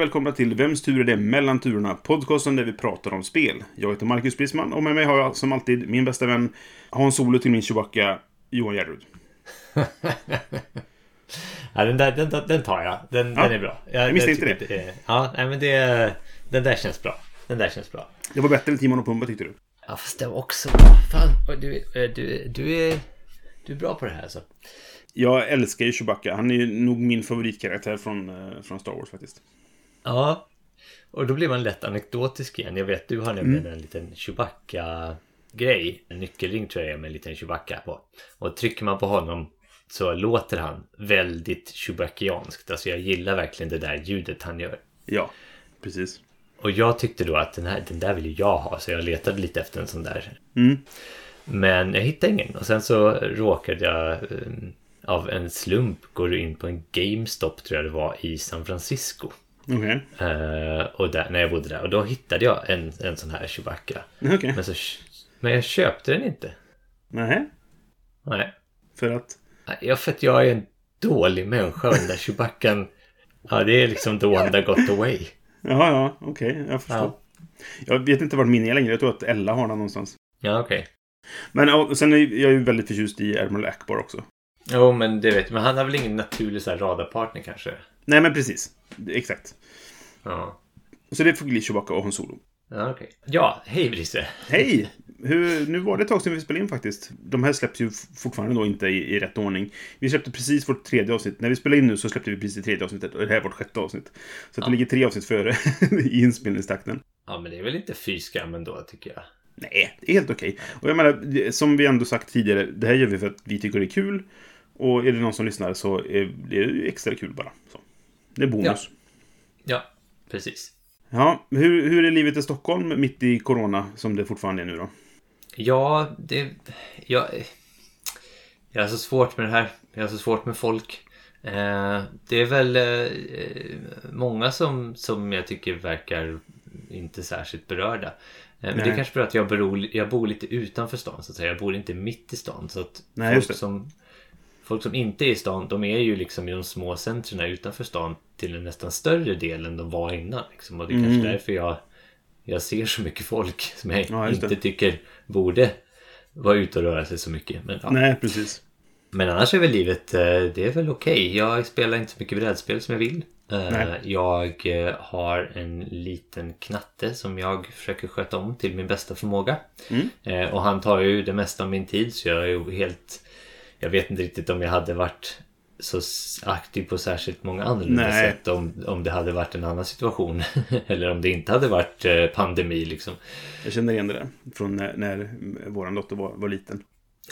Och välkomna till Vems tur är det mellan turerna? Podcasten där vi pratar om spel. Jag heter Marcus Brisman och med mig har jag som alltid min bästa vän Hans Olo till min Chewbacca, Johan Järrud. Ja, den, där, den, den tar jag. Den, Ja, den är bra. jag misstänkte tycker det. är- Ja, nej, men det, den där känns bra. Den där känns bra. Det var bättre än Timon och Pumba tyckte du? Ja, fast det var också... Fan, oj, du, eh, du, du, är, du är bra på det här alltså. Jag älskar ju Chewbacca. Han är ju nog min favoritkaraktär från, eh, från Star Wars faktiskt. Ja, och då blir man lätt anekdotisk igen. Jag vet, du har nämligen en liten Chewbacca-grej. En nyckelring tror jag är med en liten Chewbacca på. Och trycker man på honom så låter han väldigt Chewbaccianskt. Alltså jag gillar verkligen det där ljudet han gör. Ja, precis. Och jag tyckte då att den, här, den där vill ju jag ha så jag letade lite efter en sån där. Mm. Men jag hittade ingen och sen så råkade jag eh, av en slump gå in på en GameStop tror jag det var i San Francisco. Okej. Eh, och där, när jag bodde där och då hittade jag en, en sån här Chewbacca. Okej. Men, så, men jag köpte den inte. Nej. Nej. För att... Ja, för att jag är en dålig människa och den där Chewbaccan. Ja, det är liksom the one that got away. Ja, ja, okej. jag förstår. Ja, Jag vet inte vart min är längre. Jag tror att Ella har den någonstans. ja okej. Men ja, sen är jag ju väldigt förtjust i Ermal Akbar också. Jo, men det vet jag. Men han har väl ingen naturlig så här radarpartner kanske? Nej, men precis. Exakt. Ja. Så det får bli Chewbacca och Han Solo. Ja, okej. Ja, hej Brisse. Hej! Hur, nu var det ett tag sedan vi spelade in faktiskt. De här släpps ju fortfarande då inte i, i rätt ordning. Vi släppte precis vårt tredje avsnitt. När vi spelade in nu så släppte vi precis det tredje avsnittet och det här är vårt sjätte avsnitt. Så att det ligger tre avsnitt före i inspelningstakten. Ja, men det är väl inte fy skam ändå, tycker jag. Nej, det är helt okej. Och jag menar, som vi ändå sagt tidigare, det här gör vi för att vi tycker det är kul. Och är det någon som lyssnar så är det extra kul bara. Så. Det är bonus. Ja, precis. Ja, hur, hur är livet i Stockholm mitt i corona som det fortfarande är nu då? Ja, det... Jag, jag har så svårt med det här. Jag har så svårt med folk. Eh, det är väl eh, många som, som jag tycker verkar inte särskilt berörda. Eh, men det kanske beror att jag, beror, jag bor lite utanför stan så att säga. Jag bor inte mitt i stan. Så att Nej, folk, som, folk som inte är i stan, de är ju liksom i de små centren utanför stan till en nästan större del än de var innan. Liksom. Och det är kanske därför jag, jag ser så mycket folk som jag Mm. Ja, inte tycker borde vara ute och röra sig så mycket. Men, ja. Nej, precis. men annars är väl livet, eh, det är väl okej. Jag spelar inte så mycket brädspel som jag vill. Eh, Nej. Jag eh, har en liten knatte som jag försöker sköta om till min bästa förmåga. Mm. Och han tar ju det mesta av min tid så jag är ju helt... Jag vet inte riktigt om jag hade varit så aktiv på särskilt många annorlunda Nej. sätt om, om det hade varit en annan situation. Eller om det inte hade varit eh, pandemi liksom. Jag känner igen det där. Från när, när vår dotter var, var liten.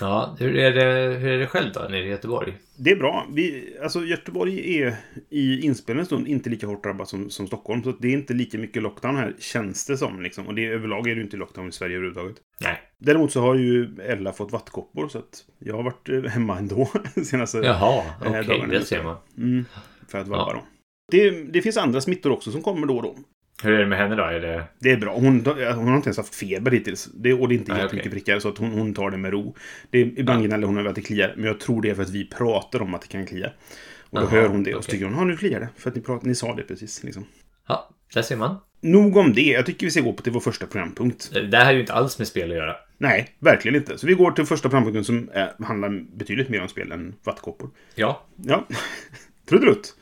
Ja, hur är, det, hur är det själv då nere i Göteborg? Det är bra. Vi, alltså Göteborg är i inspelningen stund inte lika hårt drabbat som, som Stockholm. Så det är inte lika mycket lockdown här, känns det som. Liksom. Och det, överlag är det inte lockdown i Sverige överhuvudtaget. Nej. Däremot så har ju Ella fått vattkoppor så att jag har varit eh, hemma ändå senaste Jaha, eh, okej, dagarna. det ser man. Mm, för att vabba Ja. då. Det, det finns andra smittor också som kommer då och då. Hur är det med henne då? Är det... Det är bra. Hon, hon har inte ens haft feber hittills. Det, och det är inte Nej, jättemycket okej. prickar, så att hon, hon tar det med ro. Det är, ibland Ja. gnäller hon över att det kliar, men jag tror det är för att vi pratar om att det kan klia. Och då Aha, hör hon det och så tycker hon, ja nu kliar det. För att ni, prat, ni sa det precis. Liksom. Ja, där ser man. Nog om det. Jag tycker vi ska gå på till vår första programpunkt. Det här har ju inte alls med spel att göra. Nej, verkligen inte. Så vi går till första programpunkten som eh, handlar betydligt mer om spel än vattkoppor. Ja, Ja, trudelutt.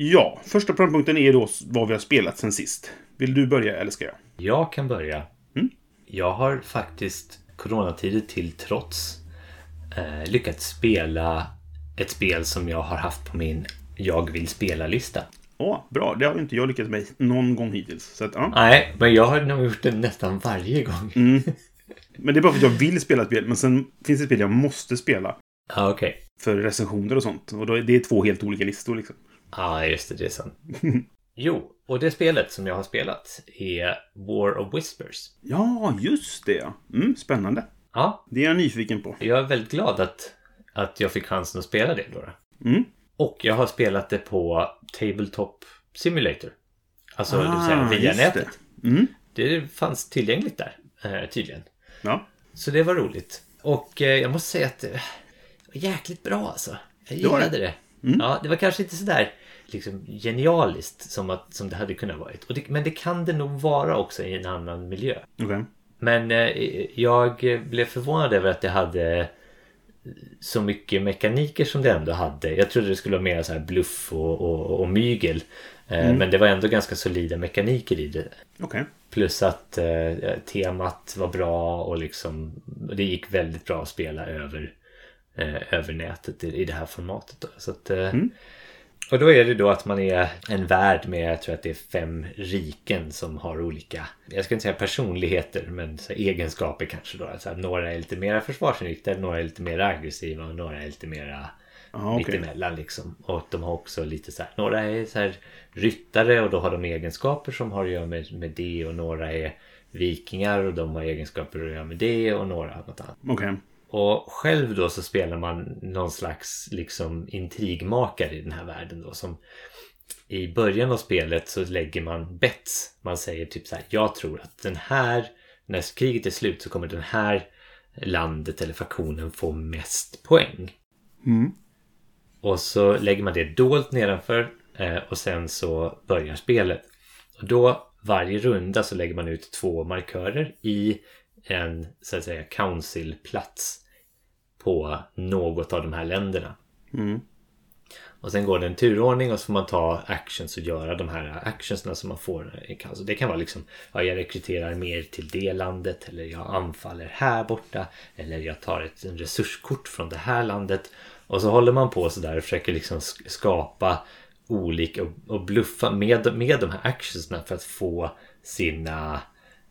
Ja, första programpunkten är då vad vi har spelat sen sist. Vill du börja eller ska jag? jag kan börja. Mm. Jag har faktiskt coronatider till trots eh, lyckats spela ett spel som jag har haft på min jag vill spela-lista. Åh, bra. Det har inte jag lyckats med någon gång hittills. Att, ja. Nej, men jag har nog gjort det nästan varje gång. Mm. Men det är bara för att jag vill spela ett spel. Men sen finns det spel jag måste spela. Ja, okej. För recensioner och sånt. Och då, är det är två helt olika listor liksom. Ja, just det. Det är sant. jo, och det spelet som jag har spelat är War of Whispers. Ja, just det. Mm, spännande. Ja, Det är jag nyfiken på. jag är väldigt glad att, att jag fick chansen att spela det då. Mm. Och jag har spelat det på Tabletop Simulator. Alltså, det vill säga via Ah, just nätet. det. Mm. Det fanns tillgängligt där, eh, tydligen. Ja. Så det var roligt. Och eh, jag måste säga att det var jäkligt bra alltså. Jag var det. Det. Ja, det var kanske inte sådär liksom genialiskt som, att, som det hade kunnat det, men det kan det nog vara också i en annan miljö. Okej. Men eh, jag blev förvånad över att det hade så mycket mekaniker som det ändå hade. Jag trodde det skulle vara mer så här bluff och, och, och mygel. Eh, Men det var ändå ganska solida mekaniker i det. Okej. Plus att eh, temat var bra och liksom det gick väldigt bra att spela över, eh, över nätet i, i det här formatet. Då. Så att, eh, Och då är det då att man är en värld med, jag tror att det är fem riken som har olika, jag ska inte säga personligheter, men egenskaper kanske då. Så några är lite mer försvarsinriktade, några är lite mer aggressiva och några är lite mera Ja, okej. mittemellan liksom. Och de har också lite så här, några är så här ryttare och då har de egenskaper som har att göra med, med det och några är vikingar och de har egenskaper att göra med det och några något annat. Okej. Och själv då så spelar man någon slags liksom intrigmakare i den här världen då som i början av spelet så lägger man bets. Man säger typ så här, jag tror att den här, när kriget är slut så kommer den här landet eller faktionen få mest poäng. Mm. Och så lägger man det dolt nedanför eh, och sen så börjar spelet. Och då varje runda så lägger man ut två markörer i en så att säga councilplats på något av de här länderna. Mm. Och sen går det en turordning och så får man ta actions och göra de här actionsna som man får council. Det kan vara liksom, ja, jag rekryterar mer till det landet eller jag anfaller här borta eller jag tar ett en resurskort från det här landet. Och så håller man på sådär och försöker liksom sk- skapa olika och, och bluffa med, med de här actionsna för att få sina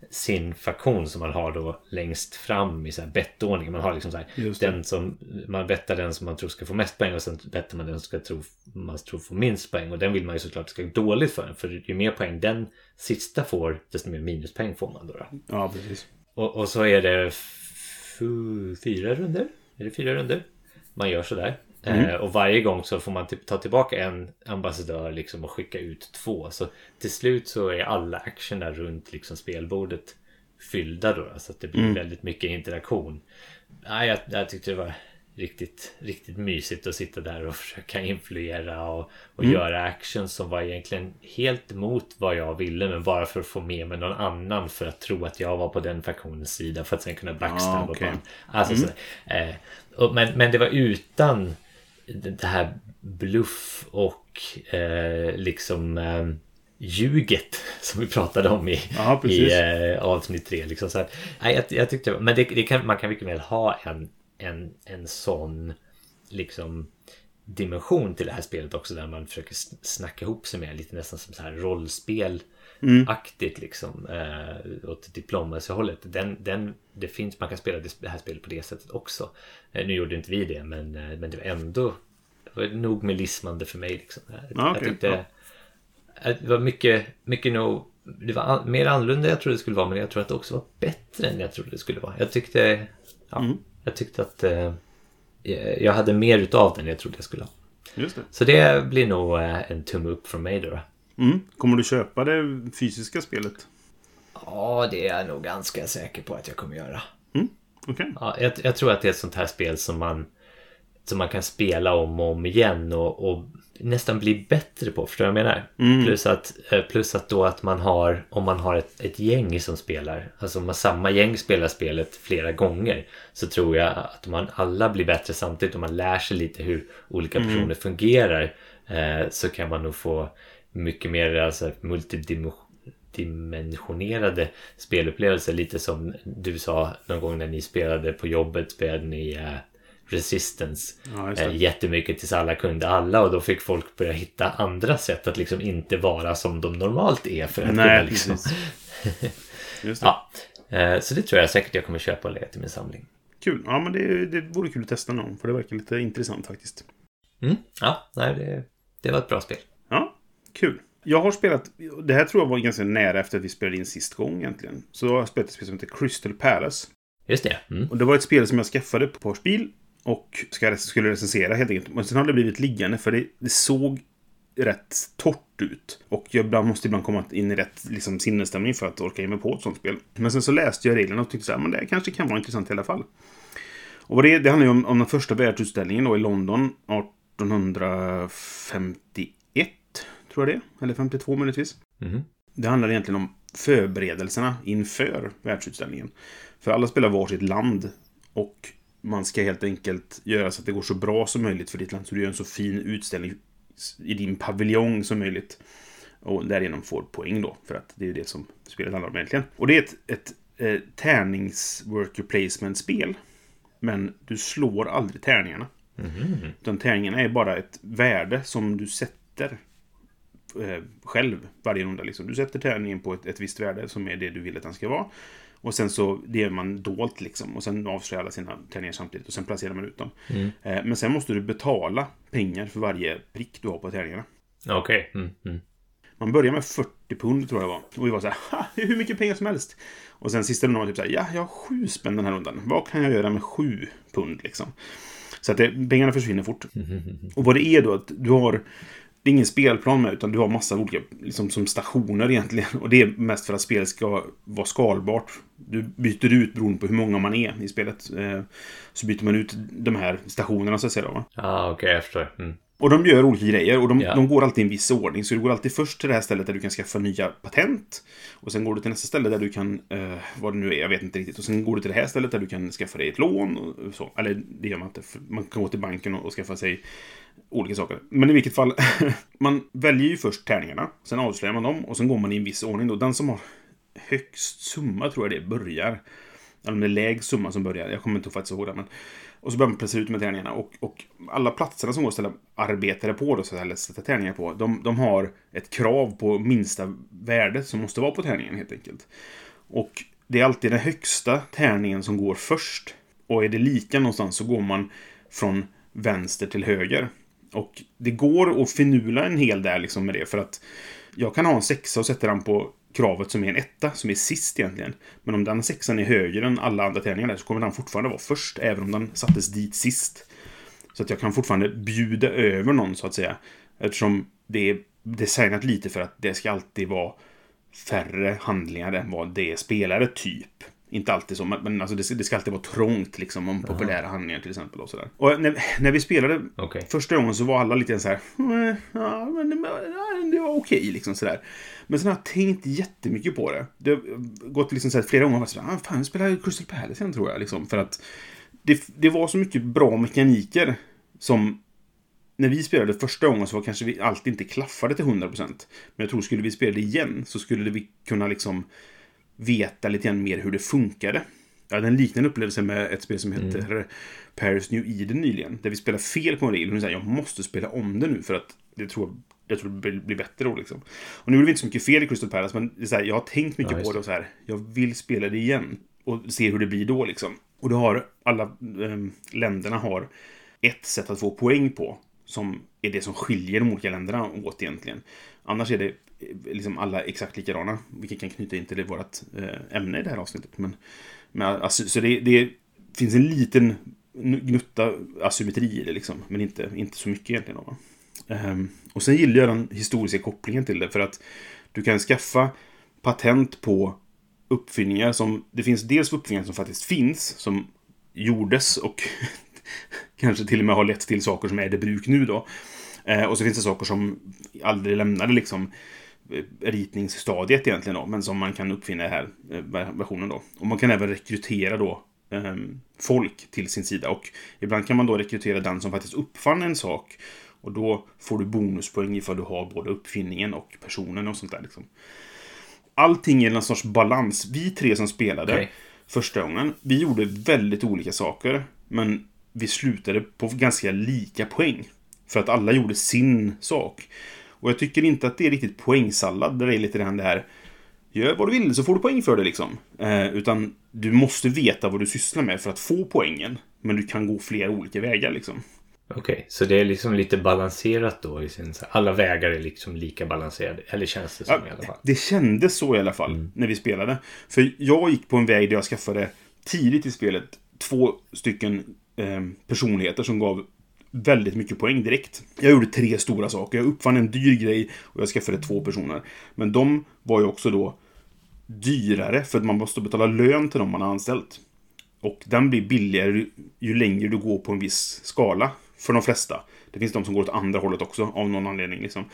sin faktion som man har då längst fram i så här bettordning. Man har liksom så här, den som man bettar den som man tror ska få mest poäng och sen bettar man den som ska tro, man tror får minst poäng och den vill man ju såklart ska gå dåligt för för ju mer poäng den sista får desto mer minuspoäng får man då. då. Ja, precis. Och, och så är det fyra runder. Är det fyra runder? Man gör sådär. Eh, och varje gång så får man typ ta tillbaka en ambassadör liksom och skicka ut två. Så till slut så är alla action där runt liksom spelbordet fyllda då. Så att det blir väldigt mycket interaktion. Ja, jag, jag tyckte det var riktigt, riktigt mysigt att sitta där och försöka influera och, och göra action som var egentligen helt emot vad jag ville men bara för att få med mig någon annan för att tro att jag var på den faktionens sida för att sen kunna backstabba Ah, okej. på en. Alltså, så, eh, och, men, men det var utan det här bluff och eh, liksom eh, ljuget som vi pratade om i, precis. i eh, avsnitt tre. Liksom. Så att, nej, jag, jag tyckte, men det, det kan, man kan mycket väl ha en, en, en sån liksom dimension till det här spelet också där man försöker sn- snacka ihop sig med lite nästan som så här rollspel aktigt liksom eh, åt diplomacy-hållet. Den, den, det finns, man kan spela det här spelet på det sättet också. Eh, nu gjorde inte vi det men, eh, men det var ändå det var nog med lismande för mig. Liksom. Jag, Ja, okej. jag tyckte Ja. det var mycket, mycket nog det var an, mer annorlunda än jag trodde det skulle vara men jag tror att det också var bättre än jag trodde det skulle vara. Jag tyckte, ja, Mm. jag tyckte att eh, jag jag hade mer utav den än jag trodde jag skulle ha. Just det. Så det blir nog eh, en tumme upp från mig då. Mm. Kommer du köpa det fysiska spelet? Ja, det är jag nog ganska säker på att jag kommer göra. Okej. Ja, jag, jag tror att det är ett sånt här spel som man, som man kan spela om och om igen och, och nästan bli bättre på. Förstår du vad jag menar? Plus, att, eh, plus att då att man har, om man har ett, ett gäng som spelar, alltså om man, samma gäng spelar spelet flera gånger, så tror jag att man alla blir bättre samtidigt och man lär sig lite hur olika personer fungerar, eh, så kan man nog få mycket mer alltså, multidimensionerade spelupplevelser. Lite som du sa någon gång när ni spelade på jobbet, spelade ni eh, Resistance Ja, eh, jättemycket tills alla kunde alla och då fick folk börja hitta andra sätt att liksom inte vara som de normalt är för att kunna Nej, liksom... precis. Just. Ja, eh, så det tror jag säkert jag kommer köpa och lägga till min samling. Kul. Ja, men det, det vore kul att testa någon. För det verkar lite intressant faktiskt. Mm. Ja, nej, det, Det var ett bra spel. Kul. Jag har spelat, det här tror jag var ganska nära efter att vi spelade in sist gång egentligen. Så jag har spelat ett spel som heter Crystal Palace. Just det. Mm. Och det var ett spel som jag skaffade på Spil och skulle recensera helt enkelt. Men sen har det blivit liggande för det, det såg rätt torrt ut. Och jag ibland, måste ibland komma in i rätt liksom, sinnesstämning för att orka ge mig på ett sånt spel. Men sen så läste jag reglerna och tyckte så här, men det kanske kan vara intressant i alla fall. Och vad det, det handlar ju om, om den första världsutställningen då i London 1851, tror jag det Eller 52 möjligtvis. Mhm. Det handlar egentligen om förberedelserna inför världsutställningen. För alla spelar varsitt land. Och man ska helt enkelt göra så att det går så bra som möjligt för ditt land. Så du gör en så fin utställning i din paviljong som möjligt. Och därigenom får poäng då. För att det är det som spelet handlar om egentligen. Och det är ett, ett eh, tärnings-worker placement-spel. Men du slår aldrig tärningarna. Utan tärningarna är bara ett värde som du sätter eh, själv varje runda. Liksom. Du sätter tärningen på ett, ett visst värde som är det du vill att den ska vara. Och sen så, det är man dolt liksom. Och sen avslöjar alla sina tärningar samtidigt. Och sen placerar man ut dem. Eh, men sen måste du betala pengar för varje prick du har på tärningarna. Okej. Mm. Mm. Man börjar med 40 pund tror jag det var. Och vi var så här, "Ha, hur mycket pengar som helst. Och sen sista rundan var typ så här, ja, jag har sju spänn den här rundan. Vad kan jag göra med sju pund liksom? Så att det, pengarna försvinner fort. Och vad det är då, att du har... Det är ingen spelplan med, utan du har massa olika, liksom som stationer egentligen. Och det är mest för att spelet ska vara skalbart. Du byter ut beroende på hur många man är i spelet. Eh, Så byter man ut de här stationerna så att säga? Ja, okej, jag förstår. Mm. Och de gör olika grejer och de, Ja. de går alltid i en viss ordning. Så du går alltid först till det här stället där du kan skaffa nya patent. Och sen går du till nästa ställe där du kan, eh, vad det nu är, jag vet inte riktigt. Och sen går du till det här stället där du kan skaffa dig ett lån. Och så. Eller det gör man inte. Man kan gå till banken och, och skaffa sig olika saker. Men i vilket fall, man väljer ju först tärningarna. Sen avslöjar man dem och sen går man i en viss ordning. Då. Den som har högst summa tror jag det börjar. Eller om det är lägst summa som börjar. Jag kommer inte faktiskt ihåg det. Men... Och så börjar man placera ut med tärningarna. Och, och alla platserna som går att ställa arbetare på, då, så eller sätta tärningar på, de, de har ett krav på minsta värde som måste vara på tärningen helt enkelt. Och det är alltid den högsta tärningen som går först. Och är det lika någonstans så går man från vänster till höger. Och det går att finula en hel där liksom med det. För att jag kan ha en sexa och sätta den på kravet som är en etta, som är sist egentligen. Men om den sexan är högre än alla andra tärningar där så kommer den fortfarande vara först, även om den sattes dit sist. Så att jag kan fortfarande bjuda över någon, så att säga. Eftersom det är designat lite för att det ska alltid vara färre handlingar än vad det är spelare, typ. Inte alltid så, men alltså det, ska, det ska alltid vara trångt liksom om populära handlingar till exempel. Och, sådär. och när, när vi spelade Okej. första gången så var alla lite så här... "Mm, Ja, men det, det var okej liksom sådär. Men sen har jag tänkt jättemycket på det. Det har gått liksom så här flera gånger och varit så här, ah, fan, vi spelar Crystal Palace igen tror jag. Liksom, för att det, det var så mycket bra mekaniker som när vi spelade första gången så var kanske vi alltid inte klaffade till 100%. Men jag tror skulle vi spela det igen så skulle vi kunna liksom veta lite grann mer hur det funkade. Jag hade en liknande upplevelse med ett spel som heter Paris New Eden nyligen. Där vi spelade fel på en regel. Och säger jag måste spela om det nu för att det tror, jag tror det blir- bättre då liksom. Och nu är det inte så mycket fel i Crystal Palace men det här, jag har tänkt mycket Ja, på det och så här. Jag vill spela det igen. Och se hur det blir då liksom. Och då har alla ehm, länderna har ett sätt att få poäng på. Som är det som skiljer de olika länderna åt egentligen. Annars är det eh, Eh, liksom alla exakt likadana. Vilket kan knyta in till vårt eh, ämne i det här avsnittet. Men, men alltså, så det, det finns en liten gnutta asymmetri i det liksom. Men inte, inte så mycket egentligen. Då, va? Ehm, och sen gillar jag den historiska kopplingen till det. För att du kan skaffa patent på uppfinningar som... Det finns dels uppfinningar som faktiskt finns. Som gjordes och kanske till och med har lett till saker som är i bruk nu då. Eh, och så finns det saker som aldrig lämnade liksom eh, ritningsstadiet egentligen då, men som man kan uppfinna i den här eh, versionen då. Och man kan även rekrytera då eh, folk till sin sida och ibland kan man då rekrytera den som faktiskt uppfann en sak och då får du bonuspoäng ifall du har både uppfinningen och personen och sånt där liksom. Allting är någon sorts balans. Vi tre som spelade Okej. första gången, vi gjorde väldigt olika saker. Men vi slutade på ganska lika poäng. För att alla gjorde sin sak. Och jag tycker inte att det är riktigt poängsallad. Där det är lite det här. Gör vad du vill så får du poäng för det liksom. Eh, utan du måste veta vad du sysslar med för att få poängen. Men du kan gå flera olika vägar liksom. Okej, så det är liksom lite balanserat då i sin... Alla vägar är liksom lika balanserade. Eller känns det som i alla fall. Det kändes så i alla fall när vi spelade. För jag gick på en väg där jag skaffade tidigt i spelet två stycken eh, personligheter som gav väldigt mycket poäng direkt. Jag gjorde tre stora saker. Jag uppfann en dyr grej och jag skaffade två personer. Men de var ju också då dyrare för att man måste betala lön till dem man har anställt. Och den blir billigare ju- längre du går på en viss skala. För de flesta. Det finns de som går åt andra hållet också av någon anledning. Liksom.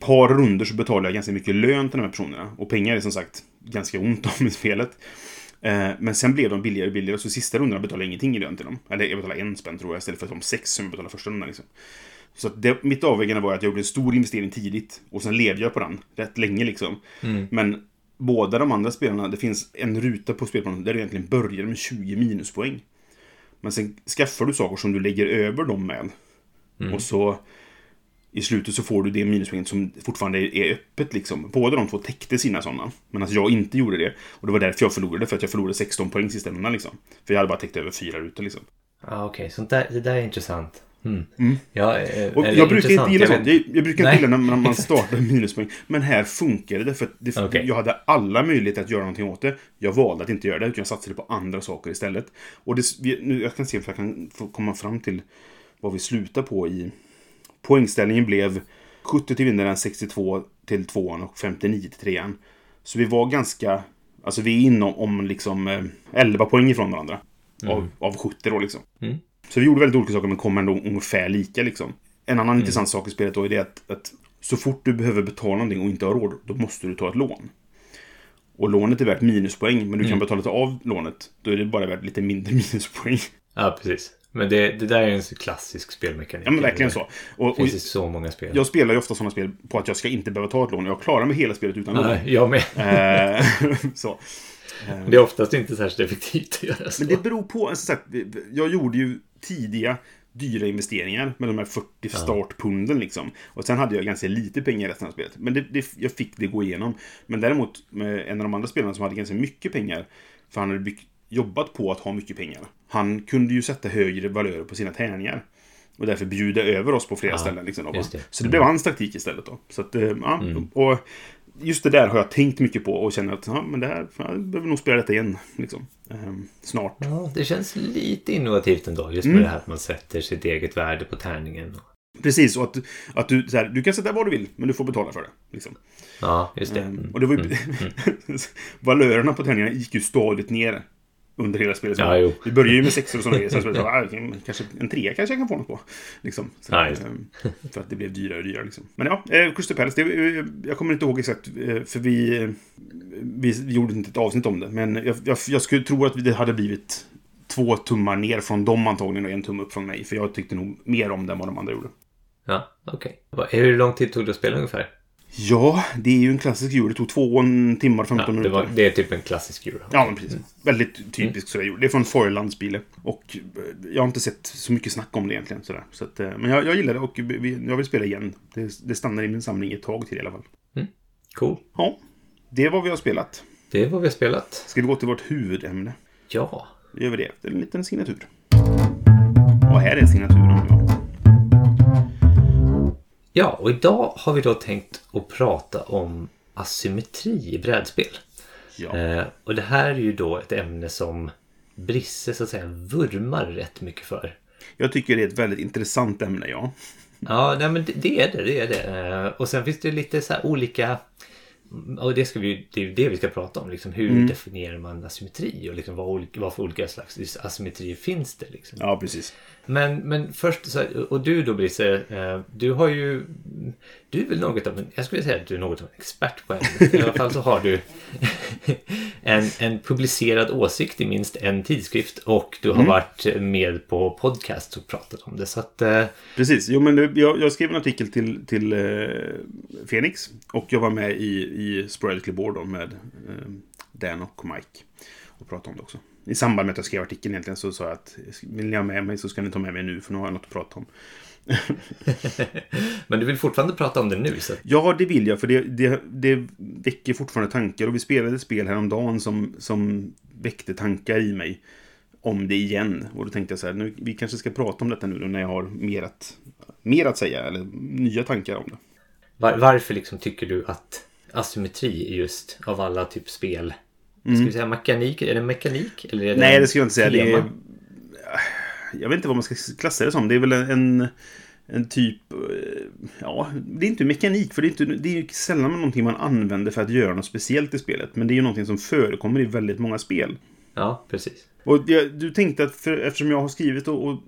Par runder så betalar jag ganska mycket lön till de här personerna. Och pengar är som sagt ganska ont om i spelet. Eh, Men sen blev de billigare och billigare, så sista rundan betalade jag ingenting i lön till dem. Eller jag betalade en spänn tror jag, istället för de sex som jag betalade första rundan. Liksom. Så det, mitt avvägande var att jag gjorde en stor investering tidigt och sen levde jag på den rätt länge liksom. Men båda de andra spelarna, det finns en ruta på spelplanen där du egentligen börjar med 20 minuspoäng. Men sen skaffar du saker som du lägger över dem med. Och så i slutet så får du det minuspoänget som fortfarande är öppet liksom. Båda de två täckte sina sådana. Men alltså jag inte gjorde det. Och det var därför jag förlorade. För att jag förlorade 16 poäng sista rundan liksom. För jag hade bara täckt över fyra rutor liksom. Ja, okej. Sånt där, det där är intressant. Mm. Ja, eh, Och jag brukar inte gilla sånt. Jag, jag brukar Nej. inte gilla när man, startar minuspoäng. Men här funkade det. För att det, Okej. jag hade alla möjligheter att göra någonting åt det. Jag valde att inte göra det. Utan jag satsade på andra saker istället. Och det, nu, jag kan se om jag kan komma fram till vad vi slutar på i... Poängställningen blev 70 till vinnaren, 62 till tvåan och 59 till trean. Så vi var ganska... Alltså vi är inom om liksom eh, 11 poäng ifrån varandra. Av, av 70 då liksom. Mm. Så vi gjorde väldigt olika saker men kom ändå ungefär lika liksom. En annan intressant sak i spelet då är det att, att så fort du behöver betala någonting och inte har råd, då måste du ta ett lån. Och lånet är värt minuspoäng, men du kan betala av lånet. Då är det bara värt lite mindre minuspoäng. Ja, precis. Men det, det där är en klassisk spelmekanik. Ja, men verkligen så. Och, Det finns i så många spel. jag spelar ju ofta sådana spel på att jag ska inte behöva ta ett lån. Jag klarar mig hela spelet utan lån. Nej, jag med. Eh, så. Det är oftast inte särskilt effektivt att göra så. Men det beror på, alltså, jag gjorde ju tidiga dyra investeringar med de här 40 startpunden liksom. Och sen hade jag ganska lite pengar i resten av spelet. Men det, det, jag fick det gå igenom. Men däremot med en av de andra spelarna som hade ganska mycket pengar, för han hade byggt, jobbat på att ha mycket pengar. Han kunde ju sätta högre valörer på sina tärningar. Och därför bjuda över oss på flera Ja, ställen. Liksom, då, det. Så det blev hans taktik istället då. Så att, eh, ja, och just det där har jag tänkt mycket på och känner att ja, men det här, jag behöver nog spela detta igen. Liksom. Ehm, snart. Ja, det känns lite innovativt ändå. Just med Mm. det här att man sätter sitt eget värde på tärningen. Precis, och att, att du, här, du kan sätta vad du vill, men du får betala för det. Liksom. Ja, just det. Ehm, Mm. och det var ju... valörerna på tärningarna gick ju stadigt ner under hela spelet. Ja, jo. Vi började ju med sexor och sådana grejer. Spelade, så, här, ah, kanske en trea kanske jag kan få något på. Liksom. Så, det. ehm, för att det blev dyrare och dyrare. Liksom. Men ja, eh, Crystal Palace. Det, eh, jag kommer inte ihåg exakt, eh, för vi, eh, vi, gjorde inte ett avsnitt om det. Men jag, jag, jag skulle tro att det hade blivit två tummar ner från dem antagligen och en tumme upp från mig. För jag tyckte nog mer om det än vad de andra gjorde. Ja, okej. Vad- Hur lång tid tog det att spela ungefär? Ja, det är ju en klassisk euro. Det tog två timmar och 15 Ja, det, minuter. var, det är typ en klassisk euro. Ja, men precis. Väldigt typiskt sådär gjort. Det är från Foylandsbilen. Och eh, jag har inte sett så mycket snack om det egentligen. Sådär. Så att, eh, men jag, jag gillar det och jag vill spela igen. Det, det stannar i min samling ett tag till i alla fall. Cool. Ja, det är vad vi har spelat. Det är vad vi har spelat. Ska vi gå till vårt huvudämne? Ja. Då gör vi det efter en liten signatur. Och här är signaturen. Ja. Ja, och idag har vi då tänkt att prata om asymmetri i brädspel. Ja. Eh, och det här är ju då ett ämne som Brisse så att säga vurmar rätt mycket för. Jag tycker det är ett väldigt intressant ämne, ja. Ja, nej, men det, det är det. det, är det. Eh, och sen finns det lite så här olika... Och det, ska vi, det är det vi ska prata om. Liksom, hur definierar man asymmetri? Och liksom, vad, olika, vad för olika slags asymmetri finns det? Liksom? Ja, precis. Men, men först, så här, och du då Brisse, eh, du har ju... Du är väl något av en... Jag skulle säga att du är något av en expert på ämnet. I alla fall så har du en, en publicerad åsikt i minst en tidskrift och du har varit med på podcast och pratat om det. Så att... eh, Precis. Jo, men jag, jag skrev en artikel till, till eh, Phoenix. Och jag var med i, i Sporadically Board med eh, Dan och Mike. Och pratade om det också. I samband med att jag skrev artikeln egentligen så sa jag att vill ni ha med mig så ska ni ta med mig nu för nu har jag något att prata om. Men du vill fortfarande prata om det nu? Så. Ja, det vill jag för det, det, det väcker fortfarande tankar. Och vi spelade spel häromdagen som, som väckte tankar i mig. om det igen. Och då tänkte jag så här, nu, vi kanske ska prata om detta nu när jag har mer att, mer att säga, eller nya tankar om det. Var, varför liksom tycker du att asymmetri är just av alla typ spel? Ska vi säga mekanik? Är det mekanik? Eller är det Nej, det ska jag inte säga. Det är, jag vet inte vad man ska klassa det som. Det är väl en, en typ... eh, Ja, det är inte mekanik. För det är, inte, det är ju sällan någonting man använder för att göra något speciellt i spelet. Men det är ju någonting som förekommer i väldigt många spel. Ja, precis. Och jag, du tänkte att för, eftersom jag har skrivit och, och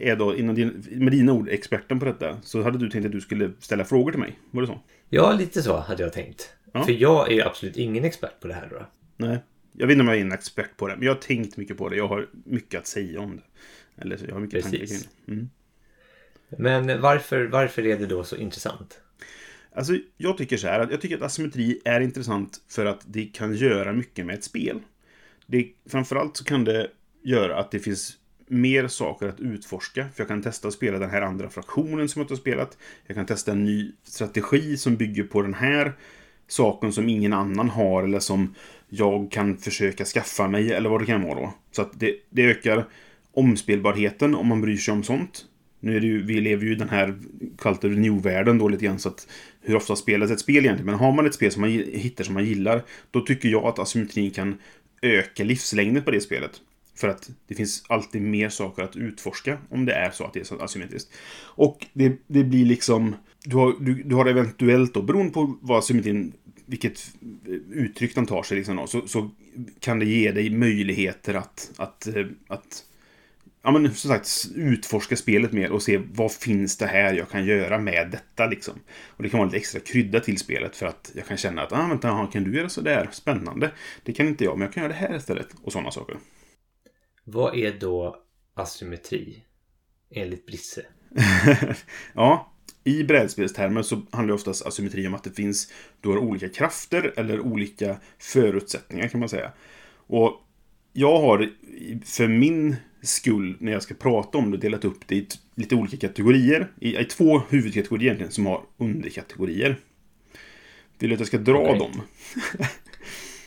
är då inom din, med dina ord experten på detta. Så hade du tänkt att du skulle ställa frågor till mig. Var det så? Ja, lite så hade jag tänkt. Ja. För jag är ju absolut ingen expert på det här då. Nej. Jag vet inte om jag är en expert på det. Men jag har tänkt mycket på det. Jag har mycket att säga om det. Eller jag har mycket tankar kring Precis. det. Mm. Men varför, varför är det då så intressant? Alltså, jag tycker så här att jag tycker att asymmetri är intressant för att det kan göra mycket med ett spel. Det, framförallt så kan det göra att det finns mer saker att utforska. För jag kan testa att spela den här andra fraktionen som jag inte har spelat. Jag kan testa en ny strategi som bygger på den här saken som ingen annan har eller som jag kan försöka skaffa mig eller vad det kan vara då. Så att det, det ökar omspelbarheten om man bryr sig om sånt. Nu är det ju, vi lever ju i den här kallt new-världen då lite grann så att hur ofta spelas ett spel egentligen? Men har man ett spel som man hittar som man gillar då tycker jag att asymmetrin kan öka livslängden på det spelet. För att det finns alltid mer saker att utforska om det är så att det är så asymmetriskt. Och det, det blir liksom... Du har, du, du har eventuellt då, beroende på vad asymmetrin, vilket uttryck den tar sig, liksom då, så, så kan det ge dig möjligheter att, att, eh, att ja, men som sagt, utforska spelet mer och se vad finns det här jag kan göra med detta liksom. Och det kan vara lite extra krydda till spelet för att jag kan känna att, ah, vänta, aha, kan du göra sådär? Spännande. Det kan inte jag, men jag kan göra det här istället. Och sådana saker. Vad är då asymmetri? Enligt Brisse. ja, i brädspelstermer så handlar det oftast asymmetri om att det finns har olika krafter eller olika förutsättningar kan man säga. Och jag har för min skull när jag ska prata om det delat upp det i lite olika kategorier. I, i två huvudkategorier egentligen som har underkategorier. Vill du att jag ska dra Okej. dem?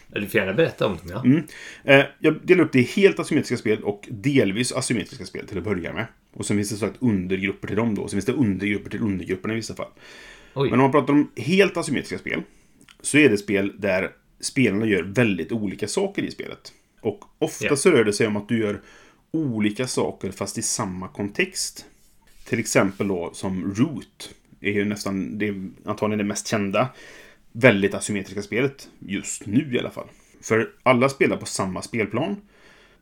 Du får gärna berätta om dem, ja. Mm. Eh, jag delar upp det i helt asymmetriska spel och delvis asymmetriska spel till att börja med. Och sen finns det så sagt undergrupper till dem då. Och sen finns det undergrupper till undergrupperna i vissa fall. Oj. Men om man pratar om helt asymmetriska spel så är det spel där spelarna gör väldigt olika saker i spelet. Och ofta Ja. så rör det sig om att du gör olika saker fast i samma kontext. Till exempel då som Root. är ju nästan, det är antagligen det mest kända väldigt asymmetriska spelet. Just nu i alla fall. För alla spelar på samma spelplan.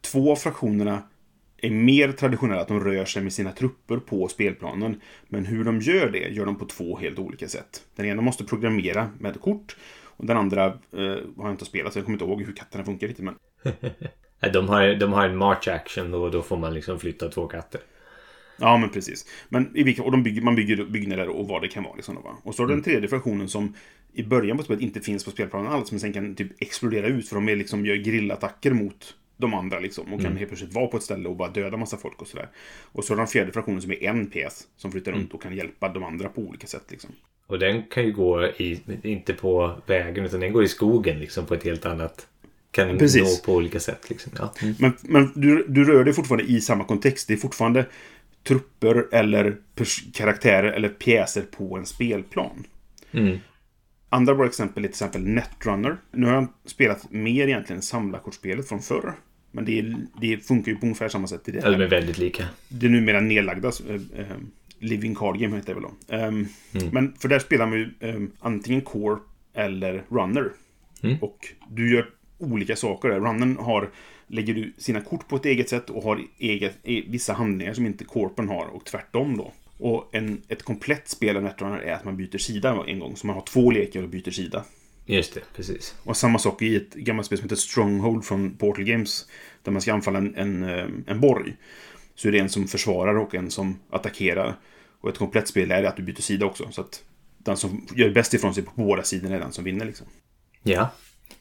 Två av fraktionerna är mer traditionella att de rör sig med sina trupper på spelplanen. Men hur de gör det gör de på två helt olika sätt. Den ena måste programmera med kort. Och den andra eh, har jag inte spelat så jag kommer inte ihåg hur katterna funkar riktigt. Men De har, de har en march action och då får man liksom flytta två katter. Ja, men precis. Men i vilka, och de bygger, man bygger byggnader och vad det kan vara. Liksom, va? Och så har du den tredje fraktionen som i början på spelet inte finns på spelplanen alls, men sen kan typ explodera ut för de är liksom, gör grillattacker mot de andra liksom. Och kan helt plötsligt vara på ett ställe och bara döda massa folk och sådär. Och så har den fjärde fraktionen som är en pjäs som flyttar runt och kan hjälpa de andra på olika sätt liksom. Och den kan ju gå i, inte på vägen utan den går i skogen liksom på ett helt annat... Kan Precis. nå på olika sätt liksom. Ja. Men, men du, du rör dig fortfarande i samma kontext. Det är fortfarande trupper eller karaktärer eller pjäser på en spelplan. Mm. Andra bra exempel är till exempel Netrunner. Nu har jag spelat mer egentligen samlarkortspelet från förr. Men det, är, det funkar ju på ungefär samma sätt det Ja, de är väldigt lika. Det är numera nedlagda eh, Living Card Game heter det väl då. Ehm, Men för där spelar man ju ehm, antingen Core eller Runner. Mm. Och du gör olika saker där. Runnern har, lägger du sina kort på ett eget sätt och har eget, e, vissa handlingar som inte Corpen har och tvärtom då. Och en, ett komplett spel av Netrunner är att man byter sida en gång. Så man har två lekar och byter sida. Just det, precis. Och samma sak i ett gammalt spel som heter Stronghold från Portal Games. Där man ska anfalla en, en, eh, en borg. Så är det en som försvarar och en som attackerar. Och ett komplett spel är det att du byter sida också. Så att den som gör bäst ifrån sig på båda sidorna är den som vinner. Liksom. Ja.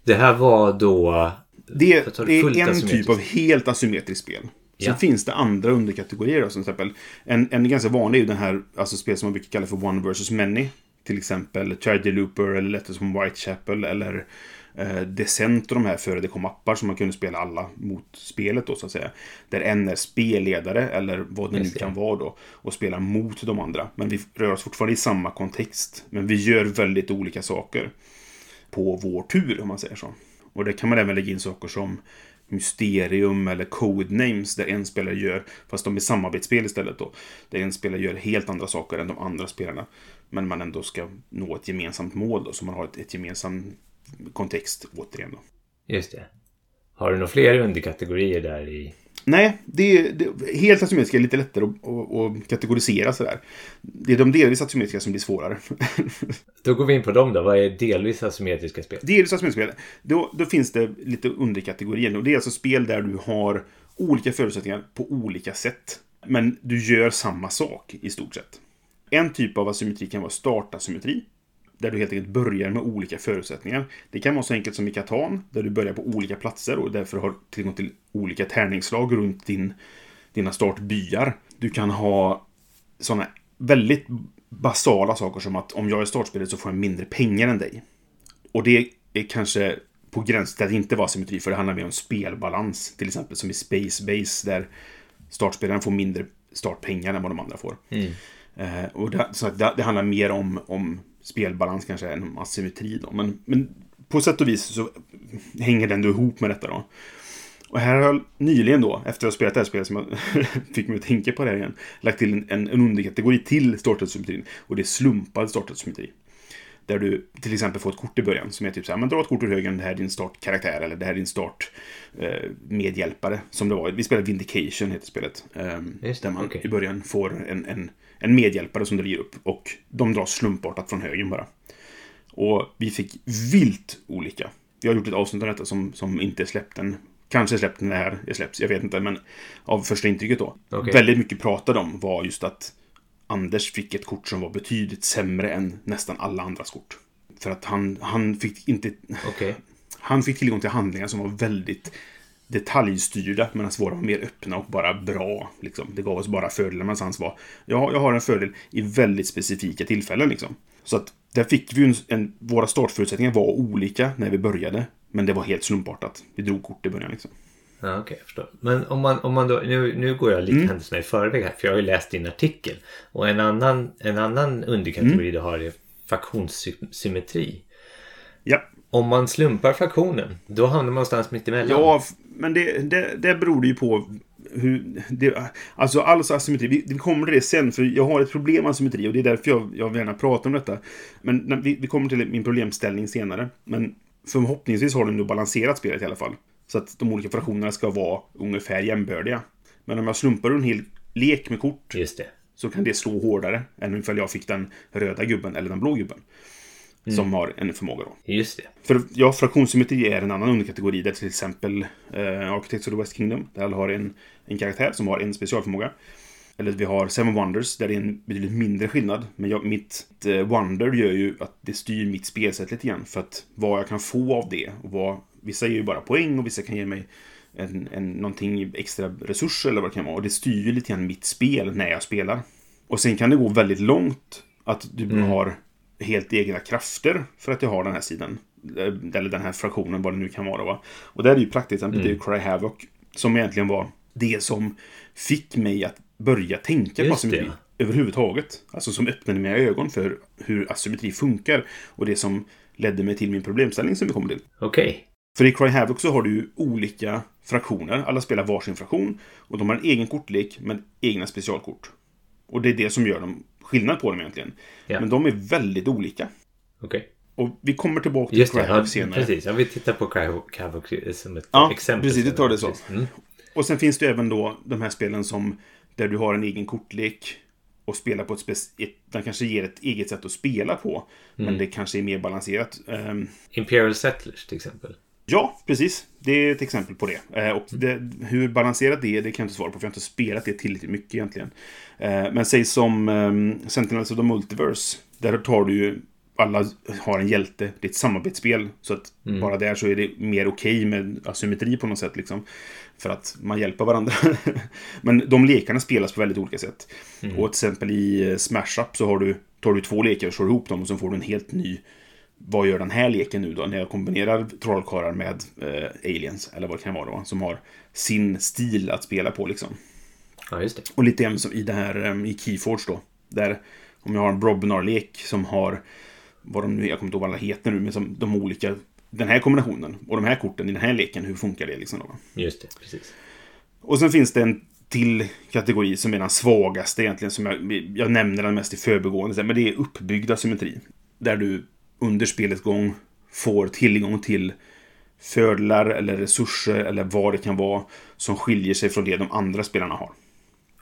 Det här var då... Det, tar det fullt är en typ av helt asymmetriskt spel. Sen Ja. finns det andra underkategorier. Då, som till exempel, en, en ganska vanlig är ju den här, alltså spel som man brukar kalla för One versus Many. Till exempel Charity Looper eller Letters from Whitechapel eller eh, Descent och de här före det kom appar som man kunde spela alla mot spelet då så att säga. Där en är spelledare eller vad det nu kan vara då och spelar mot de andra. Men vi rör oss fortfarande i samma kontext. Men vi gör väldigt olika saker på vår tur om man säger så. Och det kan man även lägga in saker som Mysterium eller Codenames där en spelare gör, fast de är samarbetsspel istället då, där en spelare gör helt andra saker än de andra spelarna. Men man ändå ska nå ett gemensamt mål då, så man har ett, ett gemensam kontext återigen då. Just det. Har du några fler underkategorier där i? Nej, det är, det, helt asymmetriska är lite lättare att, att, att kategorisera sådär. Det är de delvis asymmetriska som blir svårare. Då går vi in på dem då. Vad är delvis asymmetriska spel? Delvis asymmetriska spel. Då, då finns det lite underkategorier. Och det är alltså spel där du har olika förutsättningar på olika sätt. Men du gör samma sak i stort sett. En typ av asymmetri kan vara startasymmetri. Där du helt enkelt börjar med olika förutsättningar. Det kan vara så enkelt som i Katan, där du börjar på olika platser och därför har tillgång till olika tärningsslag runt din, dina startbyar. Du kan ha sådana väldigt basala saker som att om jag är startspelet så får jag mindre pengar än dig. Och det är kanske på gränsen till att inte vara symmetri, för det handlar mer om spelbalans. Till exempel som i Space Base, där startspelaren får mindre startpengar än vad de andra får. Mm. Eh, och det, så det, det handlar mer om, om spelbalans kanske än om asymmetri då. Men, men på sätt och vis så hänger den då ihop med detta då. Och här har jag nyligen då, efter att ha spelat det här spelet som fick mig att tänka på det här igen, lagt till en, en, en underkategori till startsymmetrin. Och det är slumpad startsymmetri. Där du till exempel får ett kort i början som är typ så här, men dra ett kort ur högen, det här är din startkaraktär eller det här är din start eh. Som det var, vi spelade Vindication heter spelet. Eh, Just det, där man okej. i början får en, en, en medhjälpare som du ger upp. Och de dras slumpartat från högen bara. Och vi fick vilt olika. Vi har gjort ett avsnitt av detta som, som inte är släppt än. Kanske släppt när det här är släpps, jag vet inte. Men av första intrycket då. Okej. Väldigt mycket pratade om var just att Anders fick ett kort som var betydligt sämre än nästan alla andras kort. För att han, han fick inte... Okej. Han fick tillgång till handlingar som var väldigt detaljstyrda medan våra var mer öppna och bara bra. Liksom. Det gav oss bara fördelar medan hans var ja, jag har en fördel i väldigt specifika tillfällen. Liksom. Så att där fick vi en, en, våra startförutsättningar var olika när vi började. Men det var helt slumpartat. Vi drog kort i början liksom. Ja, okej, jag förstår. Men om man, om man då, nu, nu går jag lite Mm. händelserna i förväg här, för jag har ju läst din artikel. Och en annan, en annan underkategori Mm. du har är faktionssymmetri. Ja, Om man slumpar faktionen, då hamnar man någonstans mitt emellan. ja men det, det, det beror ju på hur... Det, alltså all asymmetri, vi, vi kommer till det sen för jag har ett problem med asymmetri och det är därför jag, jag vill gärna prata om detta. Men vi, vi kommer till min problemställning senare. Men förhoppningsvis har den nu balanserat spelet i alla fall. Så att de olika fraktionerna ska vara ungefär jämbördiga. Men om jag slumpar en hel lek med kort så kan det slå hårdare än ifall jag fick den röda gubben eller den blå gubben. Som har en förmåga då. Just det. För ja, fraktionssymmetri är en annan underkategori där till exempel eh, Architects of the West Kingdom, där alla har en, en karaktär som har en specialförmåga. Eller vi har Seven Wonders, där det är en betydligt mindre skillnad. Men jag, mitt eh, Wonder gör ju att det styr mitt spelsätt lite grann. För att vad jag kan få av det, och vad, vissa ger ju bara poäng och vissa kan ge mig en, en, någonting extra resurser eller vad det kan vara. Och det styr ju lite grann mitt spel när jag spelar. Och sen kan det gå väldigt långt att du har helt egna krafter för att jag har den här sidan. Eh, Eller den här fraktionen, vad det nu kan vara. Va? Och där är ju praktexemplet det är ju Cry Havoc. Som egentligen var det som fick mig att börja tänka på asymmetri. det. Överhuvudtaget. Alltså som öppnade mina ögon för hur asymmetri funkar. Och det som ledde mig till min problemställning som vi kommer till. Okej. För i Cry Havoc så har du ju olika fraktioner. Alla spelar varsin fraktion. Och de har en egen kortlek med egna specialkort. Och det är det som gör dem skillnad på dem egentligen. Ja. Men de är väldigt olika. Okej. Och vi kommer tillbaka till Just Cry det. Ja, senare. precis. Jag vill titta på Cavoc som ett Ja, exempel. precis, det tar det så. Mm. Och sen finns det även då de här spelen som där du har en egen kortlek och spelar på ett speciellt... Den kanske ger ett eget sätt att spela på. Mm. Men det kanske är mer balanserat. Ehm, Imperial Settlers till exempel. Ja, precis. Det är ett exempel på det. Eh, och det, hur balanserat det är, det kan jag inte svara på, för jag har inte spelat det tillräckligt mycket egentligen. Eh, men säg som um, Sentinels of the Multiverse. Där tar du ju alla har en hjälte. Det är ett samarbetsspel. Så att bara där så är det mer okej med asymmetri på något sätt. Liksom. För att man hjälper varandra. Men de lekarna spelas på väldigt olika sätt. Och till exempel i eh, Smash Up så har du, tar du två lekar och slår ihop dem och så får du en helt ny vad gör den här leken nu då? När jag kombinerar trollkarlar med eh, aliens, eller vad det kan vara då, som har sin stil att spela på liksom. Ja, just det. Och lite grann som i det här um, i Keyforge då. Där om jag har en Brobnar-lek som har vad de nu, jag kommer inte ihåg vad alla heter nu, men som de olika den här kombinationen och de här korten i den här leken, hur funkar det liksom då? Just det, precis. Och sen finns det en till kategori som är den svagaste egentligen, som jag, jag nämner den mest i förbigående, men det är uppbyggda symmetri. Där du under spelets gång får tillgång till fördelar eller resurser eller vad det kan vara som skiljer sig från det de andra spelarna har.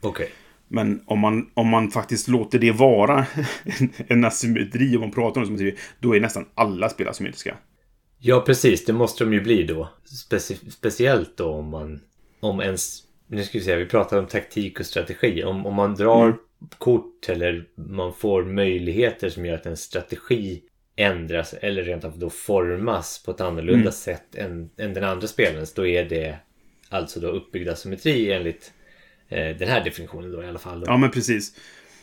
Okej. Men om man, om man faktiskt låter det vara en, asymmetri, om man pratar om asymmetri, då är nästan alla spel asymmetriska. Ja, precis. Det måste de ju bli då. Speci- speciellt då om man... Om ens... Nu ska vi se, vi pratar om taktik och strategi. Om, om man drar kort eller man får möjligheter som gör att en strategi ändras eller rent av då formas på ett annorlunda sätt än, än den andra spelens. Då är det alltså då uppbyggd asymmetri enligt eh, den här definitionen då i alla fall. Då. Ja, men precis.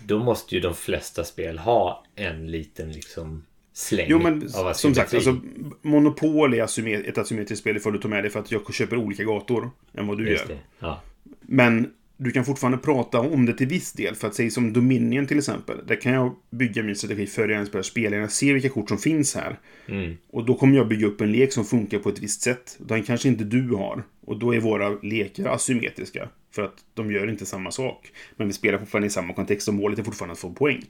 Då måste ju de flesta spel ha en liten liksom släng Jo, men av som asymmetri. sagt, alltså, Monopol är asymmet- ett asymmetriskt spel ifall du tar med det för att jag köper olika gator än vad du Just gör. Ja. Men du kan fortfarande prata om det till viss del. För att säga som Dominion till exempel. Där kan jag bygga min strategi före jag ens börjar spela. Jag ser vilka kort som finns här. Mm. Och då kommer jag bygga upp en lek som funkar på ett visst sätt. Den kanske inte du har. Och då är våra lekar asymmetriska. För att de gör inte samma sak. Men vi spelar fortfarande i samma kontext och målet är fortfarande att få poäng.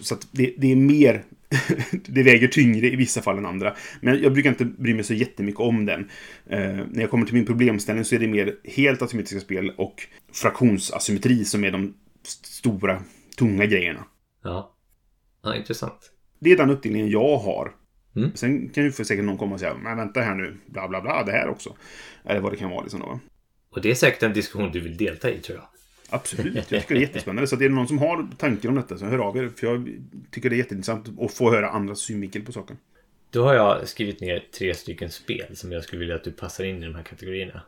Så att det, det är mer... det väger tyngre i vissa fall än andra. Men jag brukar inte bry mig så jättemycket om den. Eh, när jag kommer till min problemställning så är det mer helt asymmetriska spel och fraktionsasymmetri som är de st- stora, tunga grejerna. Ja. ja, intressant. Det är den uppdelningen jag har. Mm. Sen kan ju för säkert någon komma och säga, men vänta här nu, bla bla bla, det här också. Eller vad det kan vara liksom då. Och det är säkert en diskussion du vill delta i tror jag. Absolut, jag tycker det är jättespännande. Så att är det någon som har tankar om detta så hör av er. För jag tycker det är jätteintressant att få höra andras synvinkel på saken. Då har jag skrivit ner tre stycken spel som jag skulle vilja att du passar in i de här kategorierna.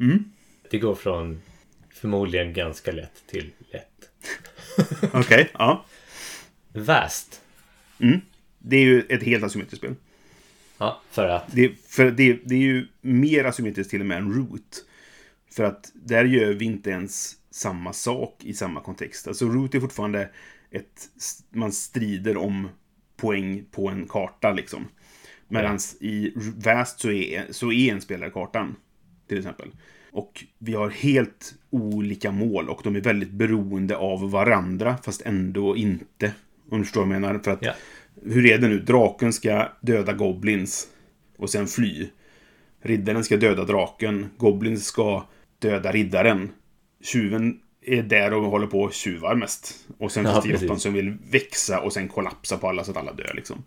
Mm. Det går från förmodligen ganska lätt till lätt. Okej, ja. Vast. Det är ju ett helt asymmetriskt spel. Ja, för att... Det, för det, det är ju mer asymmetriskt till och med än Root. För att där gör vi inte ens samma sak i samma kontext. Alltså Root är fortfarande ett... Man strider om poäng på en karta liksom. Medan i Vast så är, så är en spelare kartan. Till exempel. Och vi har helt olika mål och de är väldigt beroende av varandra fast ändå inte. Om du förstår vad jag menar. För att Ja. hur är det nu? Draken ska döda goblins och sen fly. Riddaren ska döda draken. Goblins ska döda riddaren. Tjuven är där och håller på och tjuvar mest. Och sen Ja, finns det jottan som vill växa och sen kollapsa på alla så att alla dör liksom.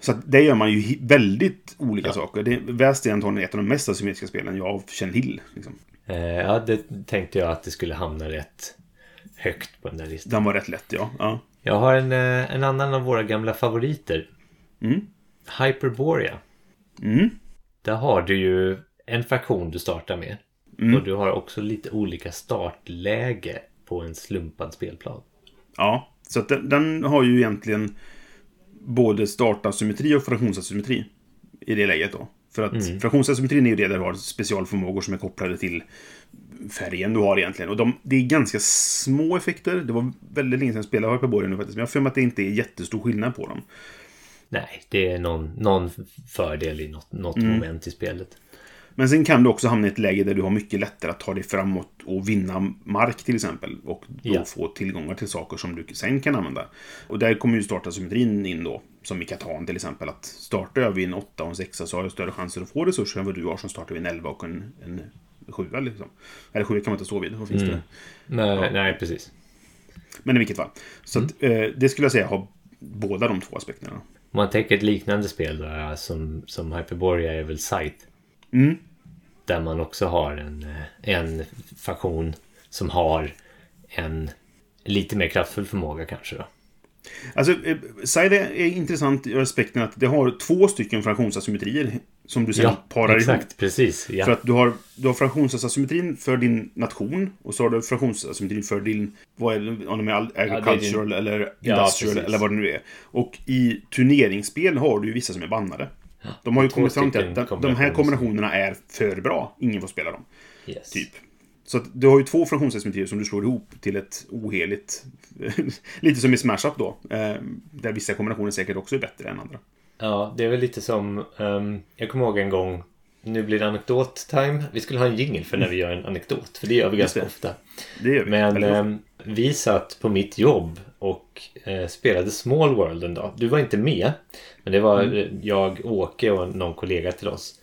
Så att det gör man ju väldigt olika Ja. saker. Det Väst är ett av de mest asymmetriska spelen jag känner till. Liksom. Eh, ja, det tänkte jag att det skulle hamna rätt högt på den där listan. Den var rätt lätt, ja. ja. Jag har en, eh, en annan av våra gamla favoriter. Mm. Hyperborea. Mm. Där har du ju en fraktion du startar med. Mm. Och du har också lite olika startläge på en slumpad spelplan. Ja, så den, den har ju egentligen både startasymmetri och fraktionsasymmetri i det läget då. För att Mm. fraktionsasymmetrin är ju det där du har specialförmågor som är kopplade till färgen du har egentligen. Och de, det är ganska små effekter. Det var väldigt länge sedan jag spelade Hyperborea nu faktiskt. Men jag har för mig att det inte är jättestor skillnad på dem. Nej, det är någon, någon fördel i något, något Mm. moment i spelet. Men sen kan du också hamna i ett läge där du har mycket lättare att ta dig framåt och vinna mark till exempel. Och då Ja. få tillgångar till saker som du sen kan använda. Och där kommer ju startasymmetrin in då. Som i Catan till exempel. Att startar jag vid en 8 och en 6 så har jag större chanser att få resurser än vad du har som startar vid en 11 och en, en 7 liksom. Eller 7 kan man inte stå vid. Vad finns det? Nej, nej precis. Men i vilket fall. Så att, eh, det skulle jag säga har båda de två aspekterna. Om man tänker ett liknande spel ja, som, som Hyperborea är väl Sight. Mm. Där man också har en, eh, en faktion som har en lite mer kraftfull förmåga kanske då. Alltså, eh, Side är intressant i aspekten att det har två stycken fraktionsasymmetrier som du sen Ja, parar exakt. ihop. Precis. Ja. För att du har, du har fraktionsasymmetrin för din nation och så har du fraktionsasymmetrin för din, vad är det, om de är agricultural eller Ja, industrial precis. eller vad det nu är. Och i turneringsspel har du vissa som är bannade. De har ju kommit fram till att de- här kombinationerna är för bra. Ingen får spela dem. yes. Typ. Så du har ju två fraktionsasymmetrier som du slår ihop till ett oheligt... lite som i Smash Up då. Eh, där vissa kombinationer säkert också är bättre än andra. Ja, det är väl lite som... ehm, jag kommer ihåg en gång... Nu blir det anekdot-time. Vi skulle ha en jingle för när vi gör en anekdot. För det gör vi ganska det. ofta. Det gör vi. Men ehm, vi satt på mitt jobb och eh, spelade Small World en dag. Du var inte med. Men det var Mm. eh, jag, Åke och någon kollega till oss.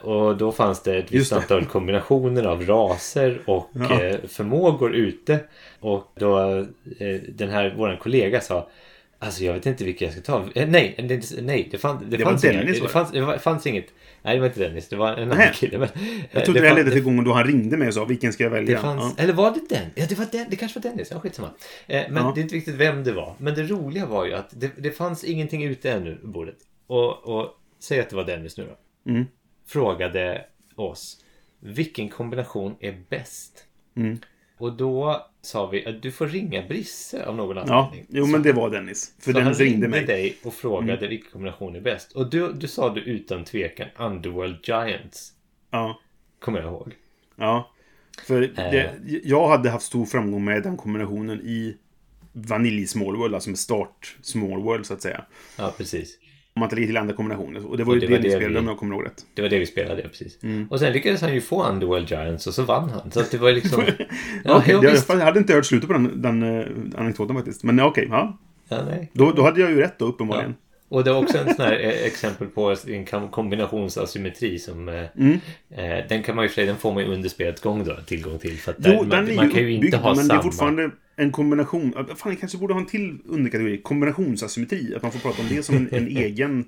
Och då fanns det ett visst antal kombinationer av raser och Ja. eh, förmågor ute. Och då eh, den här, våran kollega sa Alltså jag vet inte vilka jag ska ta. Eh, nej, det, nej, det, fann, det, Det fanns var det, fanns, det fanns inget. Nej, det var inte Dennis. Det var en annan kille. Men, Jag eh, trodde det, här fann- ledde till gången då han ringde mig och sa vilken ska jag välja? det fanns, Ja. Eller var det den? Ja, det, var den, det kanske var Dennis. Ja, skitsamma. Eh, men Ja. det är inte viktigt vem det var. Men det roliga var ju att det, det fanns ingenting ute ännu på bordet. Och, och säg att det var Dennis nu då. Mm. Frågade oss. Vilken kombination är bäst? Mm. Och då sa vi att du får ringa Brisse av någon Ja, anledning. jo Så men det han- var Dennis. För så han Dennis ringde mig. Mm. dig och frågade vilken kombination är bäst. Och du, du sa du utan tvekan Underworld Giants. Ja. Kommer jag ihåg. Ja. För Eh. det, jag hade haft stor framgång med den kombinationen i Vanilj Small World, alltså med start Small World så att säga. Ja, precis. Om man lägger till andra kombinationer. Och det var ju det det, var ni det spelade vi- om jag kommer ihåg rätt. Det var det vi spelade, ja, precis. Mm. Och sen lyckades han ju få Underworld Giants och så vann han. Så det var liksom... ja, Ja, jo, jag, jag hade inte hört slutet på den, den uh, anekdoten faktiskt. Men okej, ja. Ja, nej. Då, då hade jag ju rätt då uppenbarligen. Och det var också en sån här eh, exempel på en kombinationsasymmetri som... eh, Mm. Eh, den kan man ju för sig, den får man ju under spelets gång då tillgång till. För att där, Jo, man, den är man kan ju inte ha men samma... det är fortfarande en kombination. Fan, jag kanske borde ha en till underkategori. Kombinationsasymmetri. Att man får prata om det som en, en egen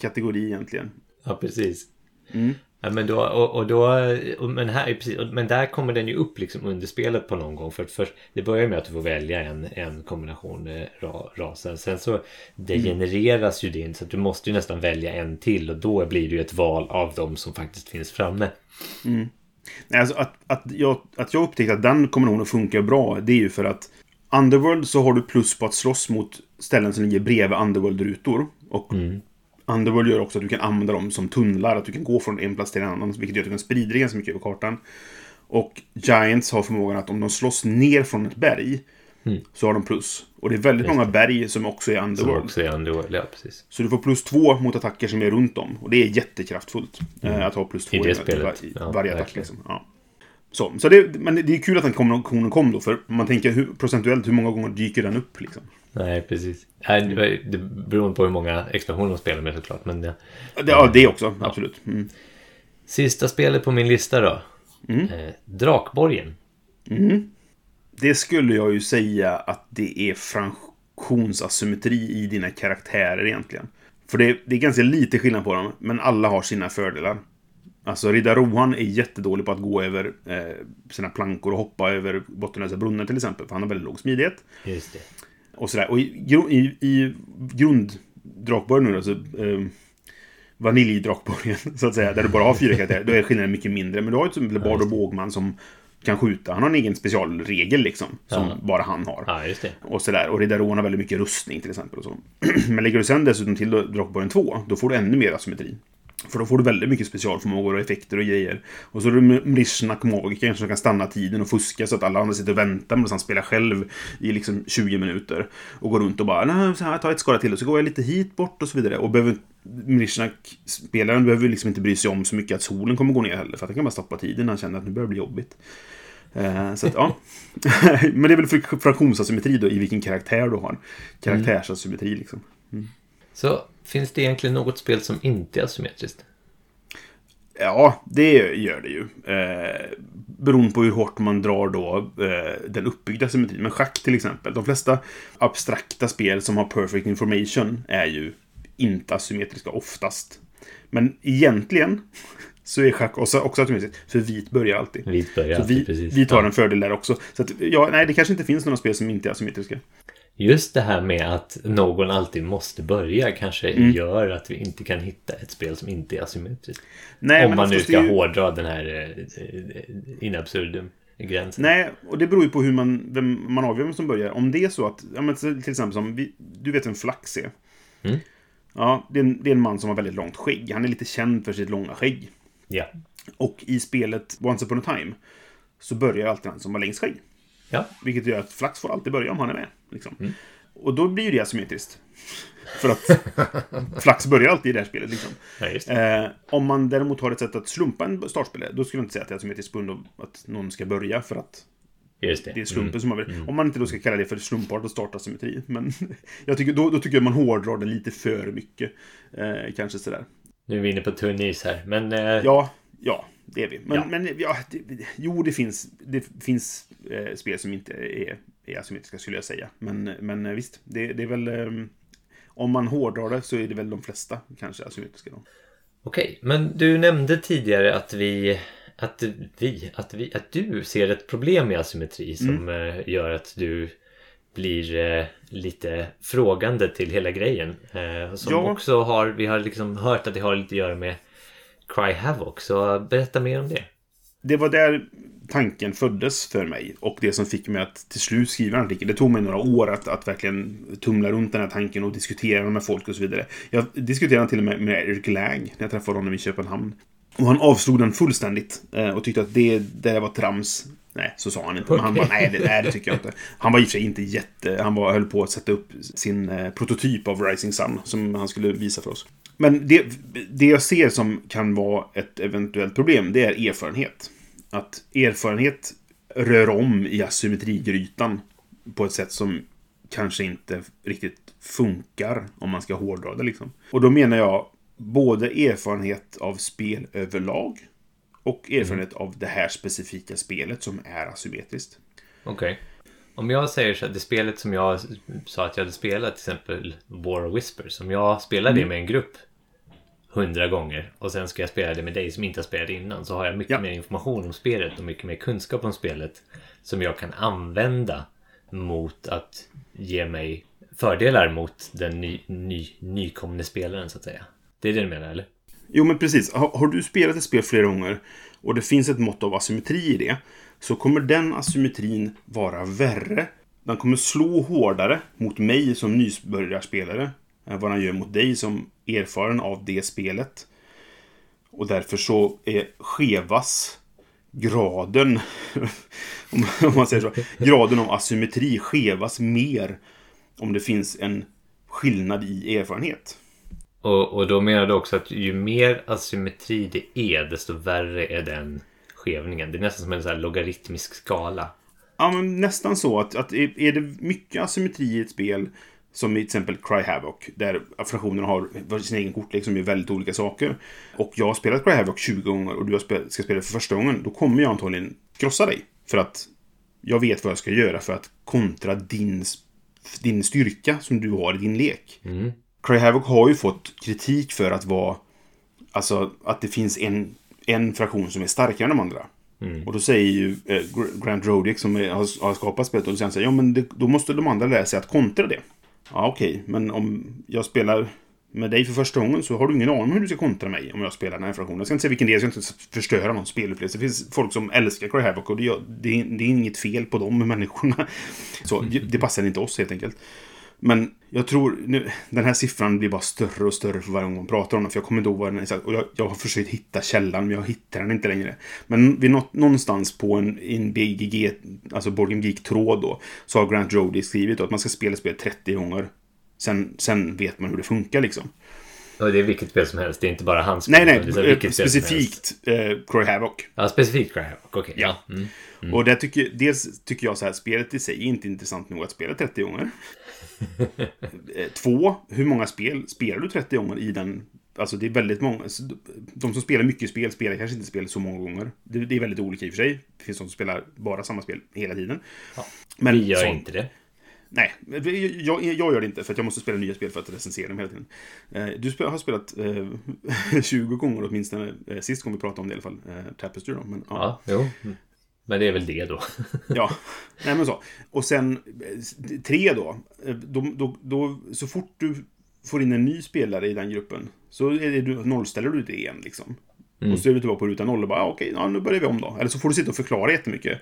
kategori egentligen. Ja, precis. Mm. Ja, men då, och, och då, och, men, här, precis, och- men där kommer den ju upp liksom under spelet på någon gång. För först, det börjar med att du får välja en, en kombination eh, ra, raser. Sen så degenereras ju din så att du måste ju nästan välja en till och då blir det ju ett val av de som faktiskt finns framme. Nej, alltså att, att, jag, att jag upptäckte att den kombinationen funkar bra, det är ju för att Underworld så har du plus på att slåss mot ställen som ligger bredvid Underworld-rutor. Och Underworld gör också att du kan använda dem som tunnlar, att du kan gå från en plats till en annan, vilket gör att du kan sprida dig ganska mycket över kartan. Och Giants har förmågan att om de slåss ner från ett berg så har de plus. Och det är väldigt många berg som också är Som Underworld. också är Underworld, ja precis. Så du får plus två mot attacker som är runt om. Och det är jättekraftfullt. eh, Att ha plus två I det i, spelet. i Ja, varje attack. Liksom. Ja. Så, så det, men det är kul att den kombinationen kom då. För man tänker hur, procentuellt, hur många gånger dyker den upp? Liksom. Nej, precis. Nej, det- beror på hur många expansioner de spelar med såklart. Men ja. Det, ja, det också. Absolut. Mm. Sista spelet på min lista då. Mm. Eh, Drakborgen. Det skulle jag ju säga att det är fraktionsasymmetri i dina karaktärer egentligen. För det, det är ganska lite skillnad på dem, men alla har sina fördelar. Alltså Riddar Rohan är jättedålig på att gå över eh, sina plankor och hoppa över bottenlösa brunnar till exempel. För han har väldigt låg smidighet. Just det. Och sådär. Och i, i, i grunddrakborgen nu alltså eh, Vaniljdrakborgen, så att säga, där du bara har fyra karaktärer, då är skillnaden mycket mindre. Men du har ju till exempel Bard och Bågman som kan skjuta. Han har en egen specialregel liksom, som Ja. bara han har. Ja, just det. Och sådär. Och Riddaron har väldigt mycket rustning till exempel. Och så. Men lägger du sen dessutom till då Drakborgen 2, då får du ännu mer asymmetri. För då får du väldigt mycket specialförmågor och effekter och grejer. Och så har du Mrishnak magiker som kan stanna tiden och fuska så att alla andra sitter och väntar medan han spelar själv i liksom 20 minuter. Och går runt och bara, nej, så här, ta ett skada till och så går jag lite hit bort och så vidare. Och behöver Mrishnak-spelaren behöver liksom inte bry sig om så mycket att solen kommer gå ner heller. För att han kan bara stoppa tiden när han känner att nu börjar det bli jobbigt. Eh, Så att, ja. Men det är väl frak- fraktionsasymmetri då i vilken karaktär du har. Karaktärsasymmetri liksom. Så finns det egentligen något spel som inte är asymmetriskt? Ja, det gör det ju. Eh, beroende på hur hårt man drar då eh, den uppbyggda symmetrin. Men schack till exempel. De flesta abstrakta spel som har perfect information är ju inte asymmetriska oftast. Men egentligen så är schack också, också asymmetriskt. För vit börjar alltid. Vit börjar alltid, vi, precis. vi tar en fördel där också. Så att, ja, nej, det kanske inte finns några spel som inte är asymmetriska. Just det här med att någon alltid måste börja kanske Mm. gör att vi inte kan hitta ett spel som inte är asymmetriskt. Nej, Om man nu oftast ska ju- hårdra den här eh, eh, in absurdum gränsen. Nej, och det beror ju på hur man, vem man avgör vem som börjar. Om det är så att, ja, men till exempel som, vi, du vet vem Flax är? Mm. Ja, det är, en, det är en man som har väldigt långt skägg. Han är lite känd för sitt långa skägg. Ja. Och i spelet Once upon a time så börjar alltid han som har längst skägg. Ja. Vilket gör att Flax får alltid börja om han är med. Liksom. Mm. Och då blir det asymmetriskt. För att Flax börjar alltid i det här spelet. Liksom. ja, det. Eh, om man däremot har ett sätt att slumpa en startspelare, då skulle jag inte säga att det är asymmetriskt på grund av att någon ska börja för att det. det är slumpen Mm. som avgör. Om man inte då ska kalla det för slumpartad startasymmetri. Men jag tycker, då, då tycker jag man hårdrar det lite för mycket. Eh, kanske sådär. Nu är vi inne på tunn is här. Men eh, Ja, ja, det är vi. Men, Ja. men ja, det, jo, det finns, det finns eh, spel som inte är, är asymmetriska skulle jag säga. Men, men eh, visst, det, det är väl... Eh, om man hårdrar det så är det väl de flesta kanske asymmetriska. Då. okej. Men du nämnde tidigare att vi att vi, att vi, att du ser ett problem med asymmetri som Mm. gör att du blir lite frågande till hela grejen. Som Ja. också har, vi har liksom hört att det har lite att göra med Cry Havoc. Så berätta mer om det. Det var där tanken föddes för mig och det som fick mig att till slut skriva en artikel. Det tog mig några år att, att verkligen tumla runt den här tanken och diskutera den med folk och så vidare. Jag diskuterade till och med med Eric Lang när jag träffade honom i Köpenhamn. Och han avslog den fullständigt eh, och tyckte att det där var trams. Nej, så sa han inte. Men han bara, nej det, nej, det tycker jag inte. Han var i och för sig inte jätte... Han var, höll på att sätta upp sin eh, prototyp av Rising Sun som han skulle visa för oss. Men det, det jag ser som kan vara ett eventuellt problem, det är erfarenhet. Att erfarenhet rör om i asymmetrigrytan på ett sätt som kanske inte riktigt funkar om man ska hårdra det liksom. Och då menar jag både erfarenhet av spel överlag och erfarenhet av det här specifika spelet som är asymmetriskt. Okej. Om jag säger så att det spelet som jag sa att jag hade spelat, till exempel War of Whispers. Om jag spelar Mm. med en grupp hundra gånger och sen ska jag spela det med dig som inte har spelat innan så har jag mycket Ja. mer information om spelet och mycket mer kunskap om spelet som jag kan använda mot att ge mig fördelar mot den ny, ny, nykomne spelaren så att säga. Det är det du menar eller? Jo, men precis. Har, har du spelat ett spel flera gånger och det finns ett mått av asymmetri i det så kommer den asymmetrin vara värre. Den kommer slå hårdare mot mig som nybörjarspelare än vad den gör mot dig som erfaren av det spelet. Och därför så är skevas graden, om man säger så, graden av asymmetri skevas mer om det finns en skillnad i erfarenhet. Och, och då menar du också att ju mer asymmetri det är desto värre är den skevningen. Det är nästan som en så logaritmisk skala. Ja, men nästan så att, att är det mycket asymmetri i ett spel som i till exempel Cry Havoc, där fraktionerna har sin egen kortlek som är väldigt olika saker. Och jag har spelat Cry Havoc 20 gånger och du spel, ska spela för första gången. Då kommer jag antagligen krossa dig. För att jag vet vad jag ska göra för att kontra din, din styrka som du har i din lek. Mm. Cry Havoc har ju fått kritik för att vara... Alltså att det finns en, en fraktion som är starkare än de andra. Och då säger ju eh, Gr- Grant Rodick som är, har, har skapat spelet, och då säger ja men det, då måste de andra lära sig att kontra det. Ja okej, men om jag spelar med dig för första gången så har du ingen aning om hur du ska kontra mig om jag spelar den här fraktionen. Jag ska inte säga vilken det är, jag ska inte förstöra någon spelupplevelse. Det finns folk som älskar Cry Havoc och det, det, är, det är inget fel på de människorna. Så det passar inte oss helt enkelt. Men jag tror, nu, den här siffran blir bara större och större för varje gång man pratar om den. För jag kommer inte ihåg vad den är exakt. Och jag, jag har försökt hitta källan, men jag hittar den inte längre. Men vid något, någonstans på en, en BGG, alltså Board Game Geek-tråd då, så har Grant Jody skrivit då att man ska spela spel 30 gånger. Sen, sen vet man hur det funkar liksom. Och det är vilket spel som helst, det är inte bara hans Nej, nej, det är specifikt eh, Cry Havoc. Ja, specifikt Cry Havoc, okej. Ja. Ja. Mm. Och det tycker, dels tycker jag så här, spelet i sig är inte intressant nog att spela 30 gånger. Eh, Två, hur många spel spelar du 30 gånger i den? Alltså det är väldigt många. så De som spelar mycket spel spelar kanske inte spel så många gånger. Det, det är väldigt olika i och för sig. Det finns de som spelar bara samma spel hela tiden. Ja. Men Vi gör så- inte det. Nej, jag, jag gör det inte för att jag måste spela nya spel för att recensera dem hela tiden. Eh, Du har spelat eh, 20 gånger åtminstone, eh, sist gång vi pratade om det i alla fall, eh, Tapestry då. Men, ja. Ja, jo. Mm. Men det är väl det då. Ja, nej men så. Och sen eh, tre då. Eh, då, då, då. Så fort du får in en ny spelare i den gruppen så är det, du, nollställer du det igen liksom. Mm. Och så är du tillbaka på ruta noll och bara, ah, okej, ja, nu börjar vi om då. Eller så får du sitta och förklara jättemycket.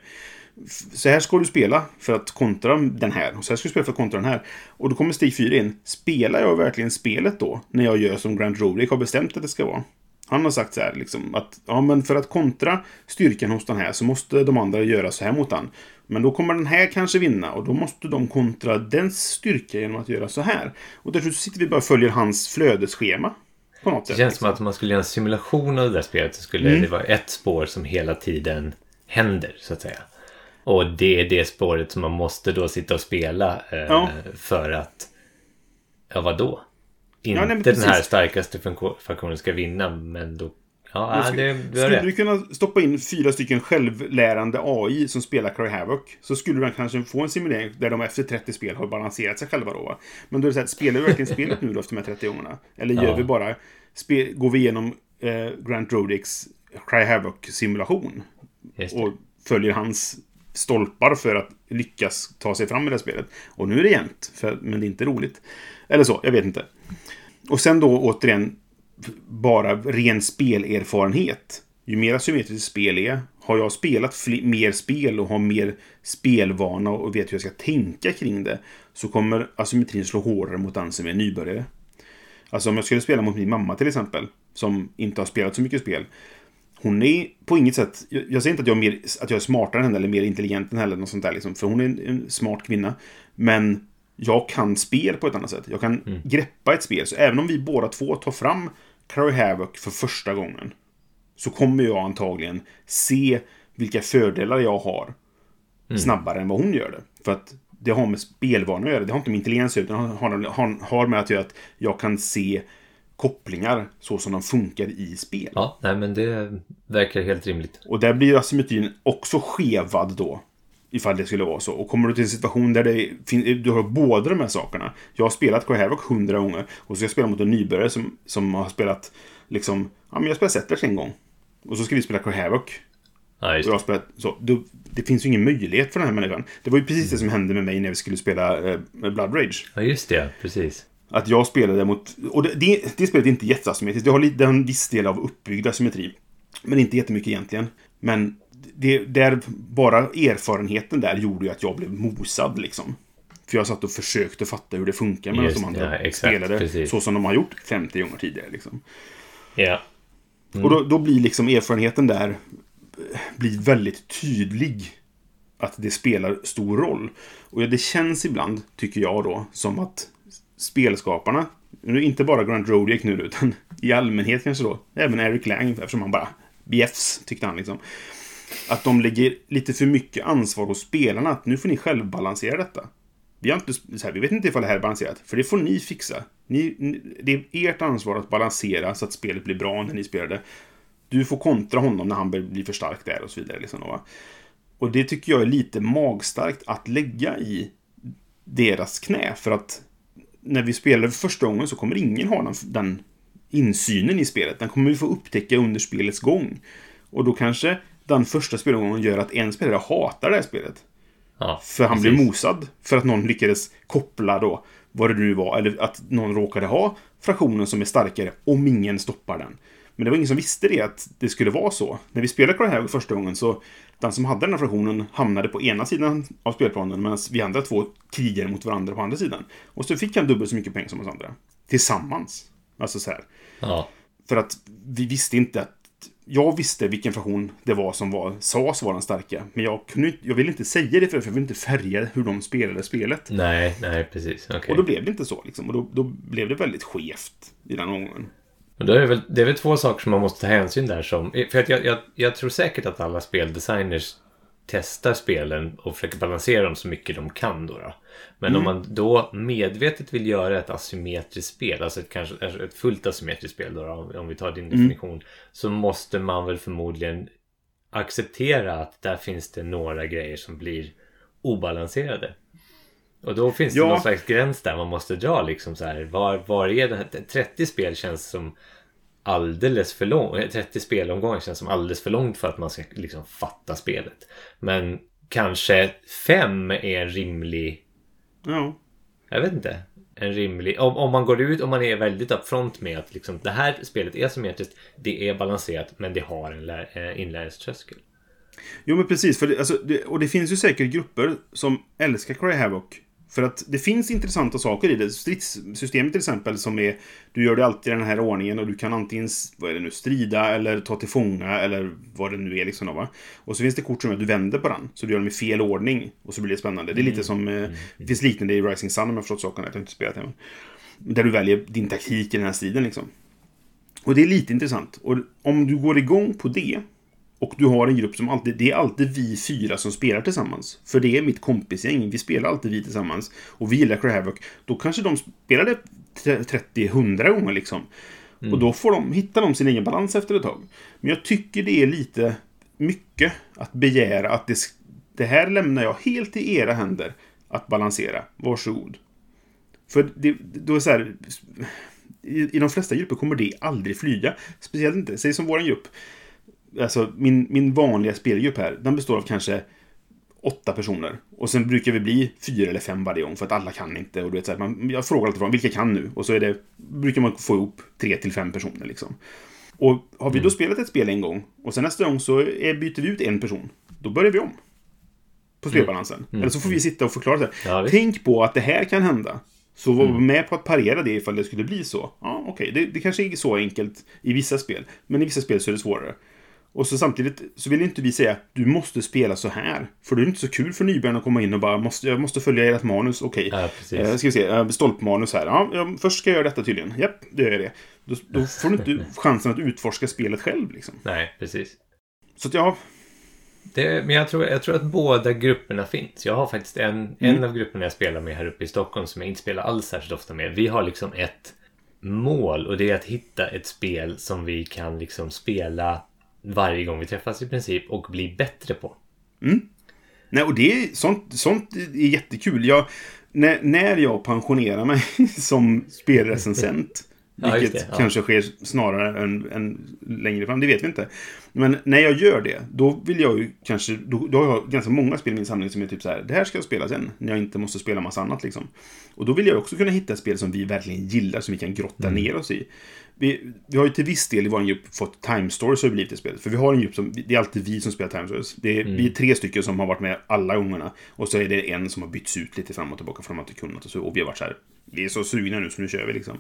Så här ska du spela för att kontra den här. Och så här ska du spela för att kontra den här. Och då kommer steg fyra in. Spelar jag verkligen spelet då? När jag gör som Grant Rodick har bestämt att det ska vara. Han har sagt så här liksom att ja, men för att kontra styrkan hos den här så måste de andra göra så här mot den. Men då kommer den här kanske vinna och då måste de kontra dens styrka genom att göra så här. Och därför sitter vi bara och följer hans flödesschema. På något Det sätt. känns liksom. som att om man skulle göra en simulation av det där spelet så skulle Mm. det vara ett spår som hela tiden händer, så att säga. Och det är det spåret som man måste då sitta och spela eh, Ja. för att... Ja, vadå? Inte nej, men den här starkaste funktion- faktionen ska vinna, men då... Ja, Men ja skulle, det, du har skulle du rätt. kunna stoppa in fyra stycken självlärande AI som spelar Cry Havoc så skulle du kanske få en simulering där de efter 30 spel har balanserat sig själva då. Men då är det så här, spelar vi verkligen spelet nu då efter de här 30 gångerna? Eller gör Ja. vi bara, spe, går vi igenom eh, Grant Rodicks Cry Havoc-simulation det. och följer hans stolpar för att lyckas ta sig fram i det här spelet. Och nu är det jämnt, för, men det är inte roligt. Eller så, jag vet inte. Och sen då återigen, bara ren spelerfarenhet. Ju mer asymmetriskt spel är, har jag spelat mer spel och har mer spelvana och vet hur jag ska tänka kring det, så kommer asymmetrin slå hårdare mot den som är nybörjare. Alltså om jag skulle spela mot min mamma till exempel, som inte har spelat så mycket spel. Hon är på inget sätt, jag, jag säger inte att jag, är mer, att jag är smartare än henne eller mer intelligent än henne eller något sånt där liksom, för hon är en, en smart kvinna. Men jag kan spel på ett annat sätt. Jag kan greppa ett spel. Så även om vi båda två tar fram Cry Havoc för första gången så kommer jag antagligen se vilka fördelar jag har snabbare än vad hon gör det. För att det har med spelvanor att göra. Det har inte med intelligens att göra, utan har, har, har med att göra att jag kan se kopplingar så som de funkar i spel. Ja, nej men det verkar helt rimligt. Och där blir ju asymmetrin också skevad då. Ifall det skulle vara så. Och kommer du till en situation där det du har båda de här sakerna. Jag har spelat Cry Havoc hundra gånger. Och så ska jag spela mot en nybörjare som, som har spelat liksom... Ja, men jag har spelat Settlers en gång. Och så ska vi spela Cry Havoc. Ja, just Och jag har spelat så. Då, det finns ju ingen möjlighet för den här människan. Det var ju precis det som hände med mig när vi skulle spela eh, Blood Rage. Ja, just det. Precis. Att jag spelade mot... Och det, det, det spelet är inte jätteasymmetriskt. Det har lite, det har en viss del av uppbyggd asymmetri. Men inte jättemycket egentligen. Men det, där, bara erfarenheten där gjorde ju att jag blev mosad liksom. För jag satt och försökte fatta hur det funkar medan de andra ja, exakt, spelade precis. så som de har gjort 50 gånger tidigare. Liksom. Ja. Och då, då blir liksom erfarenheten där eh, blir väldigt tydlig. Att det spelar stor roll. Och det känns ibland, tycker jag då, som att spelskaparna, nu inte bara Grant Rodiak nu utan i allmänhet kanske då, även Eric Lang, eftersom han bara bjäfs, tyckte han liksom. Att de lägger lite för mycket ansvar hos spelarna, att nu får ni själv balansera detta. Vi, har inte, så här, vi vet inte ifall det här är balanserat, för det får ni fixa. Ni, det är ert ansvar att balansera så att spelet blir bra när ni spelar det. Du får kontra honom när han blir för stark där och så vidare. Liksom, va? Och det tycker jag är lite magstarkt att lägga i deras knä. För att när vi spelar för första gången så kommer ingen ha den, den insynen i spelet. Den kommer vi få upptäcka under spelets gång. Och då kanske den första spelomgången gör att en spelare hatar det här spelet. ja För han precis. blev mosad. För att någon lyckades koppla då vad det nu var. Eller att någon råkade ha fraktionen som är starkare om ingen stoppar den. Men det var ingen som visste det, att det skulle vara så. När vi spelade Cry Havoc första gången så den som hade den här fraktionen hamnade på ena sidan av spelplanen medan vi andra två krigade mot varandra på andra sidan. Och så fick han dubbelt så mycket pengar som oss andra. Tillsammans. Alltså så här. Ja, För att vi visste inte att... Jag visste vilken fraktion det var som var, sades vara den starka. Men jag, kunde, jag ville inte säga det för jag ville inte färga hur de spelade spelet. nej, nej, precis. Okej. Och då blev det inte så. Liksom. Och då, då blev det väldigt skevt i den omgången. Och då är det, väl, det är väl två saker som man måste ta hänsyn där som... För att jag, jag, jag tror säkert att alla speldesigners testar spelen och försöker balansera dem så mycket de kan då. då. Men om man då medvetet vill göra ett asymmetriskt spel, alltså ett, kanske, ett fullt asymmetriskt spel då, då, om vi tar din definition, så måste man väl förmodligen acceptera att där finns det några grejer som blir obalanserade. Och då finns det Ja. någon slags gräns där man måste dra liksom så här. Var, var är den här? 30 spel känns som alldeles för långt. 30 spelomgångar känns som alldeles för långt för att man ska liksom fatta spelet. Men kanske fem är en rimlig... Ja. Jag vet inte. En rimlig... Om, om man går ut och man är väldigt upfront med att liksom, det här spelet är symmetriskt, det är balanserat, men det har en lär, eh, inlärningströskel. Jo, men precis. För det, alltså, det, och det finns ju säkert grupper som älskar Cry Havoc. För att det finns intressanta saker i det. Stridssystemet till exempel som är... Du gör det alltid i den här ordningen och du kan antingen vad är det nu, strida eller ta till fånga eller vad det nu är. Liksom va? Och så finns det kort som är att du vänder på den. Så du gör dem i fel ordning. Och så blir det spännande. Det är lite som... Eh, det finns liknande i Rising Sun om jag förstått saken. Jag har inte spelat det. Där du väljer din taktik i den här striden liksom. Och det är lite intressant. Och om du går igång på det och du har en grupp som alltid, det är alltid vi fyra som spelar tillsammans. För det är mitt kompisgäng, vi spelar alltid vi tillsammans. Och vi gillar Cry Havoc. Då kanske de spelar det 30-100 gånger liksom. Mm. Och då får de, hittar de sin egen balans efter ett tag. Men jag tycker det är lite mycket att begära att det, det här lämnar jag helt i era händer att balansera. Varsågod. För det, då är så här, i, i de flesta grupper kommer det aldrig flyga. Speciellt inte, säg som vår grupp alltså min, min vanliga spelgrupp här, den består av kanske åtta personer. Och sen brukar vi bli fyra eller fem varje gång för att alla kan inte. Och du vet, så här, man, jag frågar alltid från vilka kan nu? Och så är det, brukar man få ihop tre till fem personer liksom. Och har vi då mm. spelat ett spel en gång och sen nästa gång så är, byter vi ut en person. Då börjar vi om. På spelbalansen. Mm. Mm. Eller så får vi sitta och förklara det. Ja, Tänk på att det här kan hända. Så var mm. med på att parera det ifall det skulle bli så. Ja, okej. Okay. Det, det kanske är så enkelt i vissa spel. Men i vissa spel så är det svårare. Och så samtidigt så vill inte vi säga du måste spela så här. För det är inte så kul för nybörjarna att komma in och bara måste, jag måste följa ert manus. Okej. Okay. Ja, eh, ska vi se. Eh, stolpmanus här. Ja, först ska jag göra detta tydligen. Japp, det gör jag det. Då, då får du inte chansen att utforska spelet själv liksom. Nej, precis. Så att ja. Det, men jag tror, jag tror att båda grupperna finns. Jag har faktiskt en, mm. en av grupperna jag spelar med här uppe i Stockholm som jag inte spelar alls särskilt ofta med. Vi har liksom ett mål och det är att hitta ett spel som vi kan liksom spela varje gång vi träffas i princip och bli bättre på. Mm. Nej, och det är, sånt, sånt är jättekul. Jag, när, när jag pensionerar mig som spelrecensent vilket det, ja. kanske sker snarare än, än, längre fram, det vet vi inte. Men när jag gör det, då vill jag ju kanske... Då, då har jag ganska många spel i min samling som är typ så här, det här ska jag spela sen, när jag inte måste spela massa annat liksom. Och då vill jag också kunna hitta spel som vi verkligen gillar, som vi kan grotta mm. ner oss i. Vi, vi, har ju till viss del i vår grupp fått Time Stories har blivit det spelet. För vi har en grupp som, det är alltid vi som spelar Time Stories. Det är, mm. Vi är tre stycken som har varit med alla gångerna. Och så är det en som har bytts ut lite fram och tillbaka för de inte kunnat och så. Och vi har varit så här, vi är så sugna nu så nu kör vi liksom.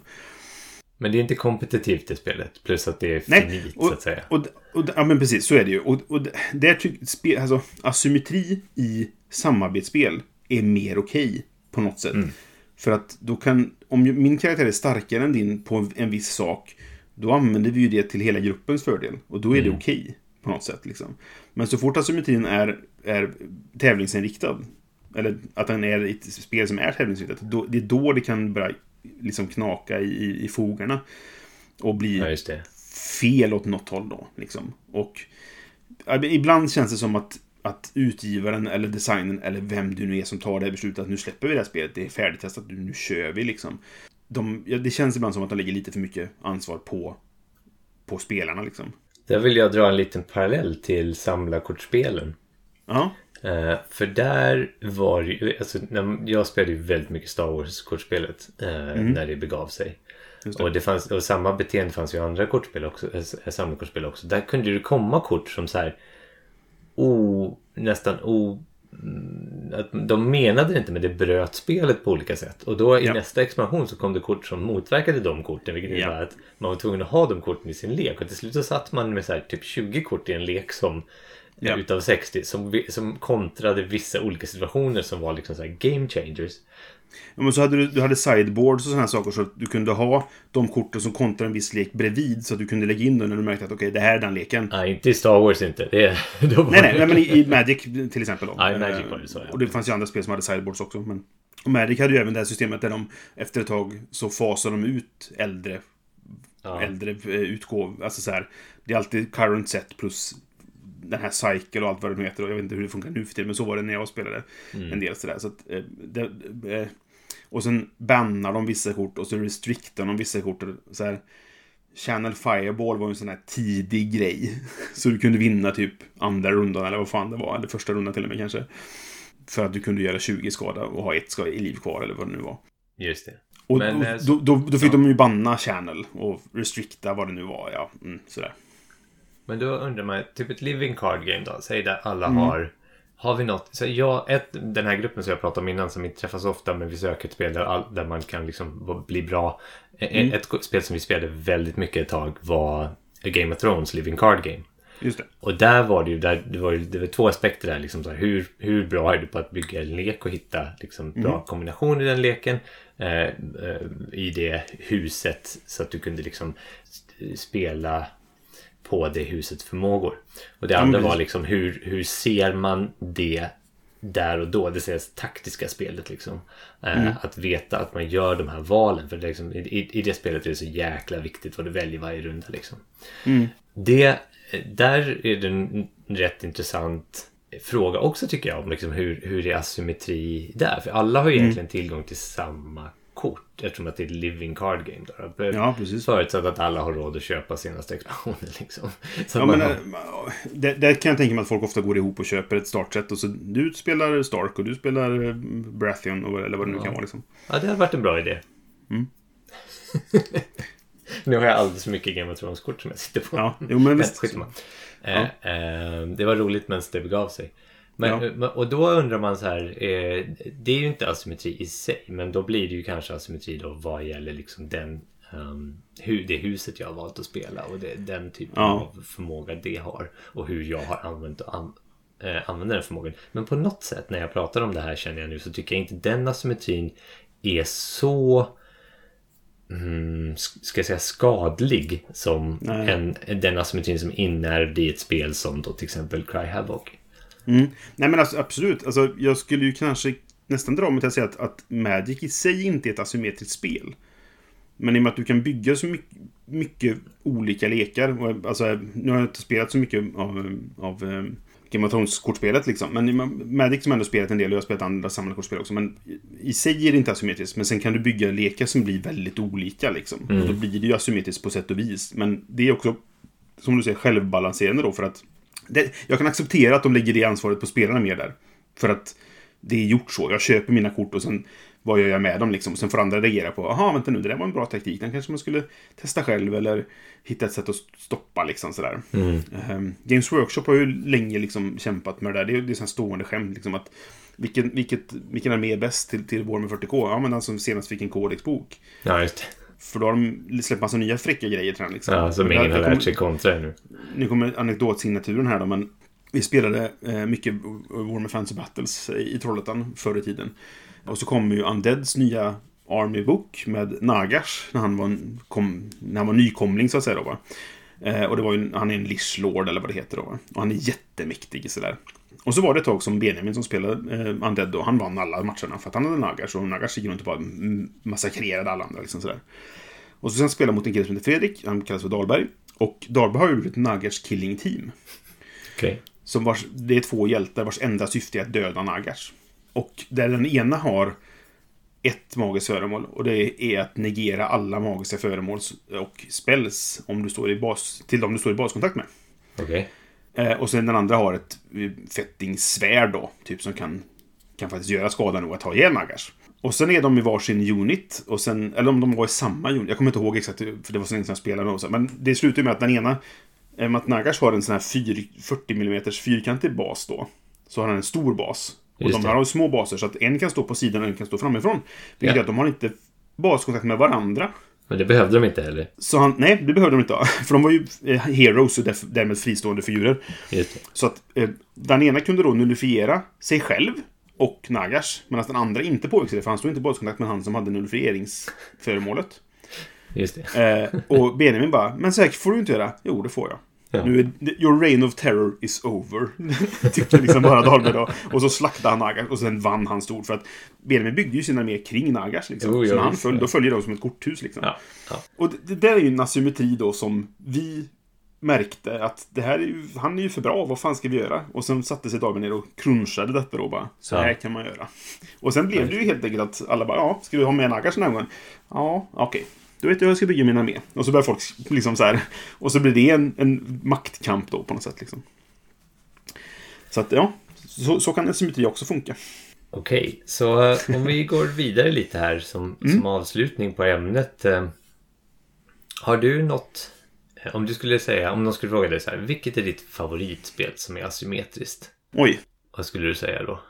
Men det är inte kompetitivt det spelet. Plus att det är Nej, finit och, så att säga. Och, och, ja, men precis. Så är det ju. Och, och där tycker alltså, asymmetri i samarbetsspel är mer okej okay, på något sätt. Mm. För att då kan, om min karaktär är starkare än din på en viss sak, då använder vi ju det till hela gruppens fördel. Och då är mm. det okej okay, på något sätt. Liksom. Men så fort asymmetrin är, är tävlingsinriktad, eller att den är ett spel som är tävlingsinriktat, då, det är då det kan börja liksom knaka i, i fogarna. Och bli ja, fel åt något håll då. Liksom. Och ibland känns det som att, att utgivaren eller designern eller vem du nu är som tar det här beslutet att nu släpper vi det här spelet, det är färdigtestat, nu kör vi liksom. De, ja, det känns ibland som att de lägger lite för mycket ansvar på, på spelarna liksom. Där vill jag dra en liten parallell till samlarkortspelen. Ja. Uh, för där var ju, alltså, jag spelade ju väldigt mycket Star Wars-kortspelet uh, mm. när det begav sig. Det. Och, det fanns, och samma beteende fanns ju i andra kortspel också, äh, samlarkortspel också. Där kunde det komma kort som så här o, nästan o... Mm, att de menade det inte men det bröt spelet på olika sätt. Och då i ja. nästa expansion så kom det kort som motverkade de korten. Vilket innebär att man var tvungen att ha de korten i sin lek. Och till slut så satt man med så här, typ 20 kort i en lek som ja. utav 60 som, som kontrade vissa olika situationer som var liksom så game changers. Ja, men så hade du, du hade sideboards och sådana saker så att du kunde ha de korten som kontrar en viss lek bredvid så att du kunde lägga in dem när du märkte att okej, okay, det här är den leken. Nej, inte i Star Wars inte. Det, nej, nej, nej, men i, i, Magic till exempel. Då. Ja, i Magic var det så. Ja. Och det fanns ju andra spel som hade sideboards också. Men... Och Magic hade ju även det här systemet där de efter ett tag så fasar de ut äldre ja. äldre eh, utgåvor. Alltså så här, det är alltid current set plus den här Cycle och allt vad det nu heter. Och jag vet inte hur det funkar nu för tiden, men så var det när jag spelade mm. en del sådär. Så att, eh, det, eh, och sen bannar de vissa kort och så restriktar de vissa kort. Så här, Channel Fireball var en sån här tidig grej. Så du kunde vinna typ andra rundan eller vad fan det var. Eller första rundan till och med kanske. För att du kunde göra 20 skada och ha ett skada i liv kvar eller vad det nu var. Just det. Och, Men, och eh, då, då, då fick ja. de ju banna Channel och restrikta vad det nu var. Ja, mm, sådär. Men då undrar man, typ ett living card game då? Säg där alla Mm. har... Har vi något? Så jag, ett, den här gruppen som jag pratade om innan som inte träffas ofta men vi söker ett spel där, all, där man kan liksom bli bra. E- Mm. Ett spel som vi spelade väldigt mycket ett tag var A Game of Thrones Living Card Game. Just det. Och där var det ju, där, det var, ju, det var två aspekter där. Liksom, så här, hur, hur bra är du på att bygga en lek och hitta liksom, bra kombination i den leken? Eh, eh, I det huset så att du kunde liksom spela på det husets förmågor. Och det andra var liksom hur, hur ser man det där och då, det säga taktiska spelet liksom. Eh, Att veta att man gör de här valen. För det liksom, i, i- det spelet är det så jäkla viktigt vad du väljer varje runda liksom. Det, där är det en rätt intressant fråga också tycker jag om liksom hur, hur är asymmetri där? För alla har ju egentligen tillgång till samma kort eftersom att det är ett living card game. Då. Ja, precis. Förutsatt att alla har råd att köpa senaste expansionen liksom. Så Ja, men, har- äh, där, där kan jag tänka mig att folk ofta går ihop och köper ett startset. Och så du spelar Stark och du spelar eh, Baratheon och, eller vad det nu kan vara. Liksom. Ja, det hade varit en bra idé. Mm. nu har jag alldeles för mycket Game of Thrones-kort som jag sitter på. Ja, jo, men visst. Eh, eh, det var roligt medan det begav sig. Men, Ja. och då undrar man så här, eh, det är ju inte asymmetri i sig, men då blir det ju kanske asymmetri då vad gäller liksom den, hur, det huset jag har valt att spela och det, den typen Ja. av förmåga det har och hur jag har använt och an, eh, använder den förmågan. Men på något sätt när jag pratar om det här känner jag nu så tycker jag inte den asymmetrin är så mm, ska jag säga skadlig som en, den asymmetrin som är inärvd i ett spel som då till exempel Cry Havoc. Mm. Nej men alltså, absolut. Alltså, jag skulle ju kanske nästan dra mig till att säga att, att Magic i sig inte är ett asymmetriskt spel. Men i och med att du kan bygga så mycket, mycket olika lekar. Alltså, nu har jag inte spelat så mycket av, av eh, Game of Thrones-kortspelet liksom. Men Magic som ändå spelat en del och jag har spelat andra samlade kortspel också. Men i sig är det inte asymmetriskt. Men sen kan du bygga lekar som blir väldigt olika liksom. Och då blir det ju asymmetriskt på sätt och vis. Men det är också, som du säger, självbalanserande då för att det, jag kan acceptera att de lägger det ansvaret på spelarna mer där. För att det är gjort så. Jag köper mina kort och sen vad gör jag med dem liksom? Och sen får andra reagera på, jaha, vänta nu, det där var en bra taktik. Den kanske man skulle testa själv eller hitta ett sätt att stoppa liksom sådär. Ehm, Games Workshop har ju länge liksom kämpat med det där. Det är ju sån stående skämt liksom att vilken, vilket, vilken armé är bäst till, till Warhammer 40K? Ja, men den som senast fick en Codex-bok. Ja, just det. För då har de släppt massa nya fräcka grejer till den liksom. Ja, som ingen har lärt sig kontra ännu. nu kommer anekdotsignaturen här då, men vi spelade eh, mycket Warhammer Fantasy Battles i Trollhättan förr i tiden. Och så kom ju Undeads nya Army Book med Nagash när han var, en, kom, när han var nykomling så att säga då va. Eh, och det var ju, han är en Lich Lord eller vad det heter då va. Och han är jättemäktig sådär. Och så var det ett tag som Benjamin som spelade eh, Undead då, han vann alla matcherna för att han hade Nagash och Nagash gick runt och bara massakrerade alla andra liksom sådär. Och så sen spelade jag mot en kille som heter Fredrik, han kallas för Dahlberg. Och Dahlberg har ju ett Nagars Killing Team. Som vars, det är två hjältar vars enda syfte är att döda Nagars. Och där den ena har ett magiskt föremål och det är att negera alla magiska föremål och spells om du står i bas, till dem du står i baskontakt med. Okej. Eh, och sen den andra har ett eh, fettingsvärd då, typ som kan, kan faktiskt göra skada nog att ha ihjäl Nagars. Och sen är de i varsin unit, och sen, eller om de var i samma unit, jag kommer inte ihåg exakt, för det var så länge sedan jag spelade med också. Men det slutar ju med att den ena, eh, med att Nagars har en sån här fyr, 40 mm fyrkantig bas då, så har han en stor bas. Och Just de här har ju små baser, så att en kan stå på sidan och en kan stå framifrån. Vilket Ja. gör att de har inte baskontakt med varandra. Men det behövde de inte heller. Så han, nej, det behövde de inte. För de var ju eh, heroes och därmed fristående figurer. Så att eh, den ena kunde då nullifiera sig själv och Nagars. Medan den andra inte påverkade det, för han stod inte i baskontakt med han som hade nullifieringsföremålet. Just det. Eh, och Benjamin bara, men säkert får du inte göra. Jo, det får jag. Ja. Nu är, your reign of terror is over. Tycker liksom bara Dahlberg då. Och så slaktade han Nagars och sen vann han stort. För att Benjamin byggde ju sina armé kring Nagars. Liksom. Jo, så när han föll, då följer de som ett korthus. Liksom. Ja. ja. Och det, det där är ju en asymmetri då som vi märkte att det här är ju, han är ju för bra, vad fan ska vi göra? Och sen satte sig David ner och crunchade detta då bara. Så här kan man göra. Och sen blev det ju helt enkelt att alla bara, ja, ska vi ha med Nagars den här gången? Ja, okej. Då vet jag hur jag ska bygga min armé. Och så börjar folk liksom så här. Och så blir det en, en maktkamp då på något sätt liksom. Så att ja, så, så kan en symmetri också funka. Okej, så eh, om vi går vidare lite här som, som avslutning på ämnet. eh, Har du något, eh, om du skulle säga, om någon skulle fråga dig så här, vilket är ditt favoritspel som är asymmetriskt? Oj. Vad skulle du säga då?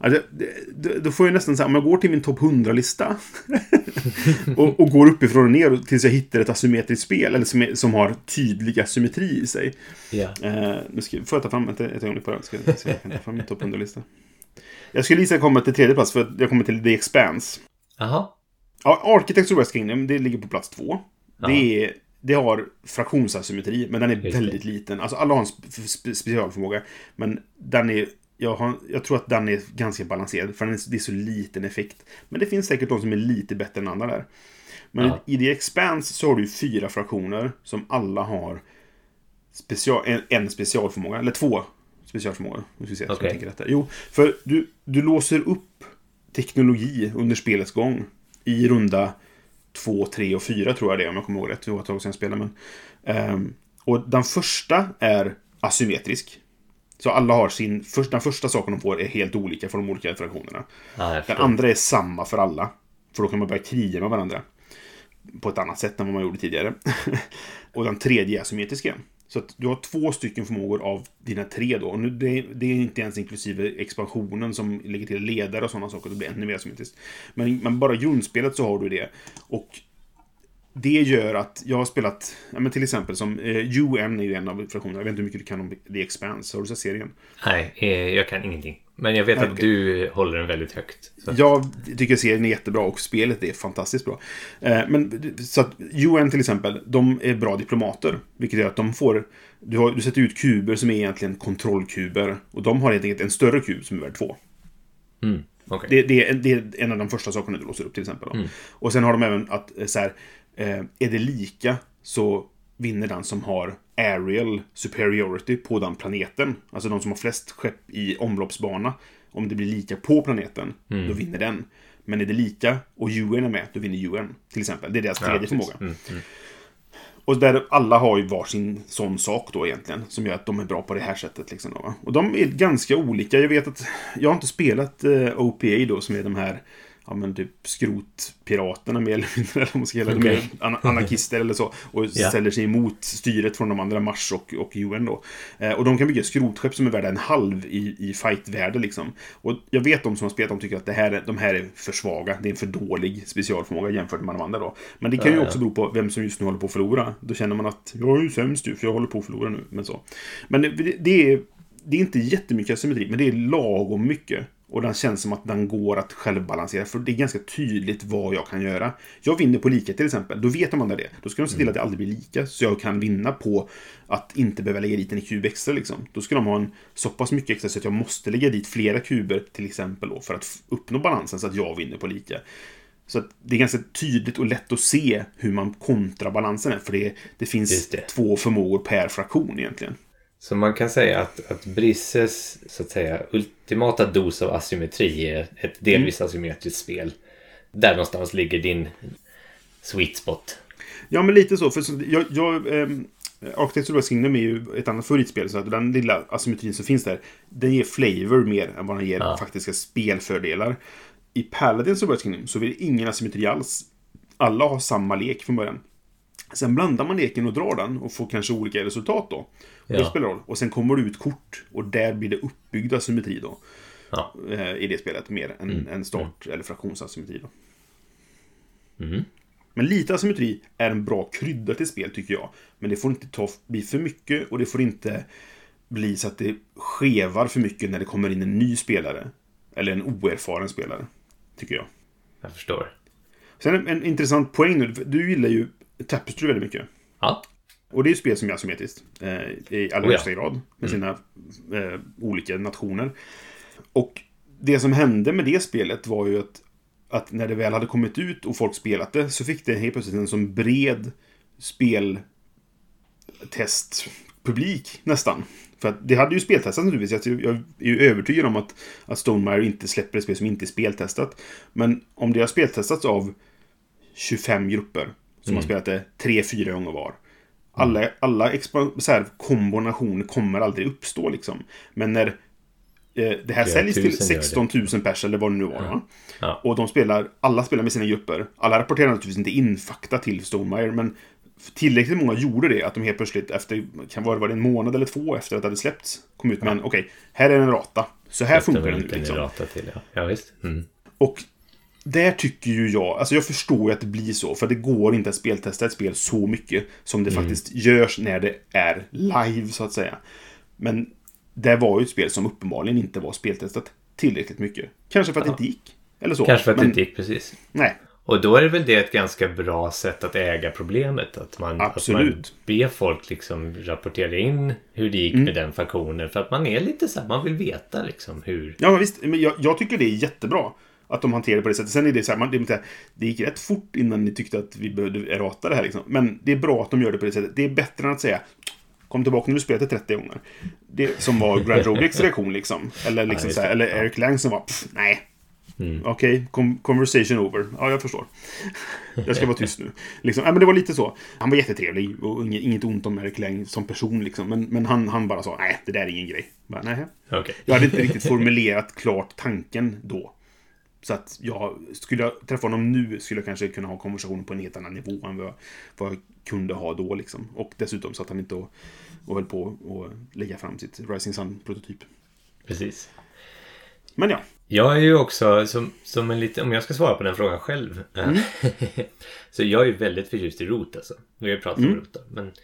Ja, det, det, då får jag nästan säga, om jag går till min topp 100-lista och, och går uppifrån och ner tills jag hittar ett asymmetriskt spel, eller som, är, som har tydlig asymmetri i sig. Ja. Eh, nu ska, får jag ta fram ett, ett ögonblick på det? Ska jag ta fram min topp 100-lista. Jag skulle gissa kommer till tredje plats, för jag kommer till The Expanse. Jaha, Ja, Architects of West Kingdom, det ligger på plats två. Det, är, det har fraktionsasymmetri, men den är väldigt liten. Alltså alla har en spe, specialförmåga, men den är... Jag, har, jag tror att den är ganska balanserad, för den är, det är så liten effekt. Men det finns säkert de som är lite bättre än andra där. Men Ja. i The Expanse så har du fyra fraktioner som alla har special, en, en specialförmåga, eller två specialförmågor. Nu ska vi se, så jag tänker här. Jo, för du, du låser upp teknologi under spelets gång i runda två, tre och fyra tror jag det är, om jag kommer ihåg rätt. Det var ett tag sedan jag spelade, men... ehm, och den första är asymmetrisk. Så alla har sin... Först, den första saken de får är helt olika för de olika fraktionerna. ja, jag Den andra är samma för alla. För då kan man börja kriga med varandra. På ett annat sätt än vad man gjorde tidigare. och den tredje är asymmetrisk igen. Så att du har två stycken förmågor av dina tre då. Och nu, det, det är inte ens inklusive expansionen som lägger till ledare och sådana saker. Det blir ännu mer asymmetriskt. Men, men bara grundspelet så har du det. Och det gör att jag har spelat, ja, men till exempel som eh, UN är ju en av fraktionerna. Jag vet inte hur mycket du kan om The Expanse. Har du sett serien? Nej, eh, jag kan ingenting. Men jag vet att Okej. du håller den väldigt högt. Så. Jag tycker serien är jättebra och spelet är fantastiskt bra. Eh, Men så att UN till exempel, de är bra diplomater. Vilket gör att de får... Du, har, du sätter ut kuber som är egentligen kontrollkuber. Och de har helt enkelt en större kub som är värd två. Mm, okej. Det, det, är, det är en av de första sakerna du låser upp till exempel. Då. Och sen har de även att eh, så här, är det lika så vinner den som har aerial superiority på den planeten. Alltså de som har flest skepp i omloppsbana. Om det blir lika på planeten, då vinner den. Men är det lika och UN är med, då vinner UN. Till exempel. Det är deras Ja, tredje precis. förmåga. Mm, mm. Och där alla har ju varsin sån sak då egentligen. Som gör att de är bra på det här sättet. Liksom då? Och de är ganska olika. Jag vet att jag har inte spelat eh, OPA då som är de här ja, men typ skrotpiraterna mer eller mindre. Eller man ska kalla det. Mer an- anarkister eller så. Och Ja. ställer sig emot styret från de andra, Mars och, och UN då. Eh, och de kan bygga skrotskepp som är värda en halv i, i fightvärde liksom. Och jag vet de som har spelat, de tycker att det här, är- de här är för svaga. Det är en för dålig specialförmåga jämfört med de andra då. Men det kan Ja, ju ja. också bero på vem som just nu håller på att förlora. Då känner man att jag är ju sämst ju, för jag håller på att förlora nu. Men så. Men det, det, är, det är inte jättemycket asymmetri, men det är lagom mycket. Och den känns som att den går att självbalansera. För det är ganska tydligt vad jag kan göra. Jag vinner på lika till exempel. Då vet de andra det. Då ska de se till att det aldrig blir lika. Så jag kan vinna på att inte behöva lägga dit en kub extra. Liksom. Då ska de ha en så pass mycket extra så att jag måste lägga dit flera kuber till exempel. Då, för att uppnå balansen så att jag vinner på lika. Så det är ganska tydligt och lätt att se hur man kontrar balansen är. För det, det finns det. två förmågor per fraktion egentligen. Så man kan säga att, att Brisses så att säga, ultimata dos av asymmetri är ett delvis asymmetriskt spel. Där någonstans ligger din sweet spot. Ja, men lite så. För så, jag, jag, ehm, Architects of Kingdom är ju ett annat favoritspel. Så att den lilla asymmetrin som finns där, den ger flavor mer än vad den ger Ja. faktiska spelfördelar. I Paladins of Kingdom så är det ingen asymmetri alls. Alla har samma lek från början. Sen blandar man leken och drar den och får kanske olika resultat då. Och Det Ja. spelar roll. Och sen kommer det ut kort och där blir det uppbyggd asymmetri då. Ja. eh, I det spelet mer än, än start eller fraktionsasymmetri då. Mhm. Men lite asymmetri är en bra krydda till spel tycker jag. Men det får inte ta, bli för mycket och det får inte bli så att det skevar för mycket när det kommer in en ny spelare. Eller en oerfaren spelare. Tycker jag. Jag förstår. Sen en, en intressant poäng nu. Du gillar ju Tapestry väldigt mycket. Ja. Och det är ju spel som är asymmetriskt. Eh, I allra Oh ja. högsta grad. Med sina eh, olika nationer. Och det som hände med det spelet var ju att, att när det väl hade kommit ut och folk spelat det så fick det helt plötsligt en sån bred speltestpublik nästan. För att det hade ju speltestat naturligtvis. Jag jag är ju övertygad om att, att Stonemaier inte släpper ett spel som inte är speltestat. Men om det har speltestats av 25 grupper. Som har spelat det 3-4 gånger var. Alla, alla så här, kombinationer kommer aldrig uppstå liksom. Men när eh, det här säljs till tusen gör det. 16 000 pers eller vad det nu var. va? Ja. Och de spelar, alla spelar med sina grupper. Alla rapporterar naturligtvis inte in fakta till Stonemaier, men tillräckligt många gjorde det att de helt plötsligt efter, kan vara var det en månad eller två efter att det hade släppts, kom ut med en, okej, här är en rata. Så här funkar den nu liksom. ratad till, ja. Ja, visst. Mm. Och där tycker ju jag, alltså jag förstår ju att det blir så, för det går inte att speltesta ett spel så mycket som det Mm. faktiskt görs när det är live, så att säga. Men det var ju ett spel som uppenbarligen inte var speltestat tillräckligt mycket. Kanske för att det inte gick. Eller så. Kanske för att Men, det inte gick precis. Nej, Och då är det väl det ett ganska bra sätt att äga problemet. Att man, Absolut. Att man ber folk liksom rapportera in hur det gick Mm. med den faktionen. För att man är lite så här, man vill veta liksom hur... Ja, men visst. Men jag, jag tycker det är jättebra att de hanterar det på det sättet. Sen är det så här, man, det, det gick rätt fort innan ni tyckte att vi behövde errata det här. Liksom. Men det är bra att de gör det på det sättet. Det är bättre än att säga Kom tillbaka när du spelat det 30 gånger. Det som var Grand Rogics reaktion liksom. Eller, liksom just så här, eller Eric Lang som var pff, nej. Okej, con- conversation over. Ja, jag förstår. Jag ska vara tyst nu. Liksom. Ja, men det var lite så. Han var jättetrevlig och inget, ont om Eric Lang som person. Liksom. Men, men han, han bara sa, nej, det där är ingen grej. Bara. Okej. Jag hade inte riktigt formulerat klart tanken då. Så att jag, skulle jag träffa honom nu skulle jag kanske kunna ha konversationen på en helt annan nivå än vad jag, vad jag kunde ha då. Liksom. Och dessutom så att han inte och, och höll på att lägga fram sitt Rising Sun-prototyp. Precis. Men ja, Jag är ju också, som, som en lite, om jag ska svara på den frågan själv. eh, Mm. så jag är ju väldigt förtjust i Root alltså. Vi har ju pratat om Root då. Men, Mm.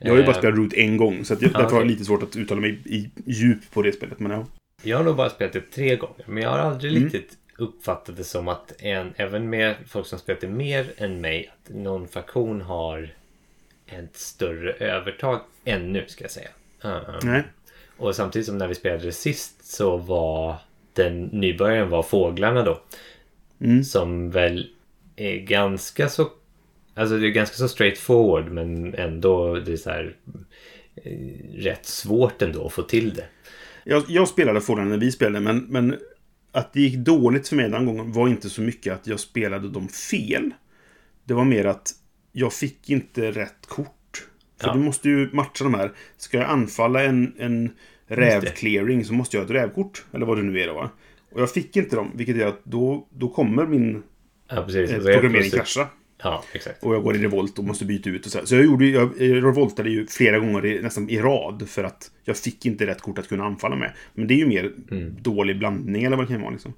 jag har ju bara eh, spelat Root en gång. Så jag, Ja, därför har jag lite svårt att uttala mig i djup på det spelet. Men ja. Jag har nog bara spelat det tre gånger. Men jag har aldrig Mm. riktigt uppfattat det som att en, även med folk som spelat det mer än mig, att någon faktion har ett större övertag ännu, ska jag säga. Um, Nej. Och samtidigt som när vi spelade det sist så var den nybörjaren var fåglarna då. Mm. Som väl är ganska så... Alltså det är ganska så straightforward men ändå det är så här eh, rätt svårt ändå att få till det. Jag, jag spelade Fallen när vi spelade, men, men att det gick dåligt för mig den gången var inte så mycket att jag spelade dem fel. Det var mer att jag fick inte rätt kort. För Ja. du måste ju matcha de här. Ska jag anfalla en, en rävclearing så måste jag ha ett rävkort. Eller vad det nu är då va. Och jag fick inte dem, vilket gör att då, då kommer min Ja, precis. eh, programmering krascha. Ja, exakt. Och jag går i revolt och måste byta ut och så. Så jag gjorde jag jag revoltade ju flera gånger i, nästan i rad för att jag fick inte rätt kort att kunna anfalla med. Men det är ju mer Mm. dålig blandning eller vad det kan vara liksom.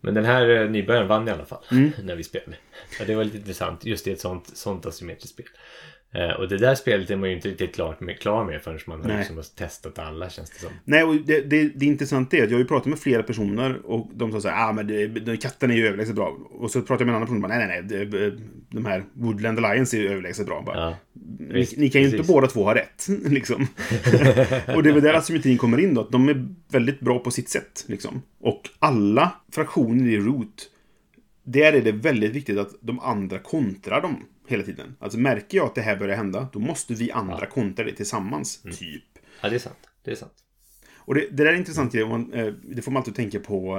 Men den här eh, nybörjaren vann i alla fall Mm. när vi spelade. Ja, det var lite intressant just i ett sånt, sånt asymmetriskt spel. Eh, och det där spelet är man ju inte riktigt klar med, klar med förrän man har liksom testat alla känns det som. Nej, och det, det, det intressanta är att jag har ju pratat med flera personer och de sa så här, ah, men det, katten är ju överlägset bra. Och så pratade jag med en annan person och bara, nej, nej, nej, det, de här Woodland Alliance är ju överlägset bra. Bara, Ja, ni, ni kan ju inte precis. båda två ha rätt, liksom. och det är väl där asymmetrin kommer in då, att de är väldigt bra på sitt sätt, liksom. Och alla fraktioner i Root, där är det väldigt viktigt att de andra kontrar dem hela tiden. Alltså märker jag att det här börjar hända, då måste vi andra kontra det tillsammans, typ. ja, det är sant. Det är sant. Och det, det där är intressant om man, eh, det får man alltid tänka på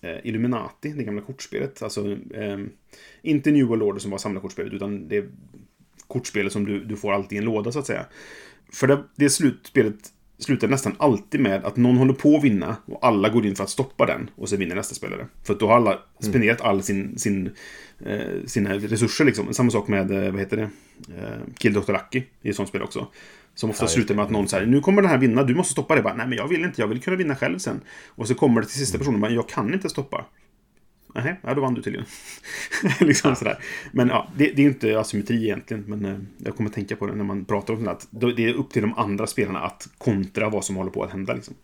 eh, Illuminati, det gamla kortspelet. Alltså, eh, inte New World Order som var samlarkortspelet, utan det kortspelet som du, du får alltid i en låda, så att säga. För det, det slutspelet slutar nästan alltid med att någon håller på att vinna och alla går in för att stoppa den och så vinner nästa spelare. För att då har alla spenderat all sin, sin, eh, sina resurser liksom. Samma sak med, eh, vad heter det, eh, Kill Dr. Lucky i ett sånt spel också. Som ofta just slutar med att någon säger nu kommer den här vinna, du måste stoppa det. Bara, Nej, men jag vill inte, jag vill kunna vinna själv sen. Och så kommer det till sista personen, men jag kan inte stoppa. Nej, ja, då vann du tydligen. liksom sådär. Men ja, det, det är ju inte asymmetri egentligen. Men eh, jag kommer att tänka på det när man pratar om det. Att det är upp till de andra spelarna att kontra vad som håller på att hända. Liksom.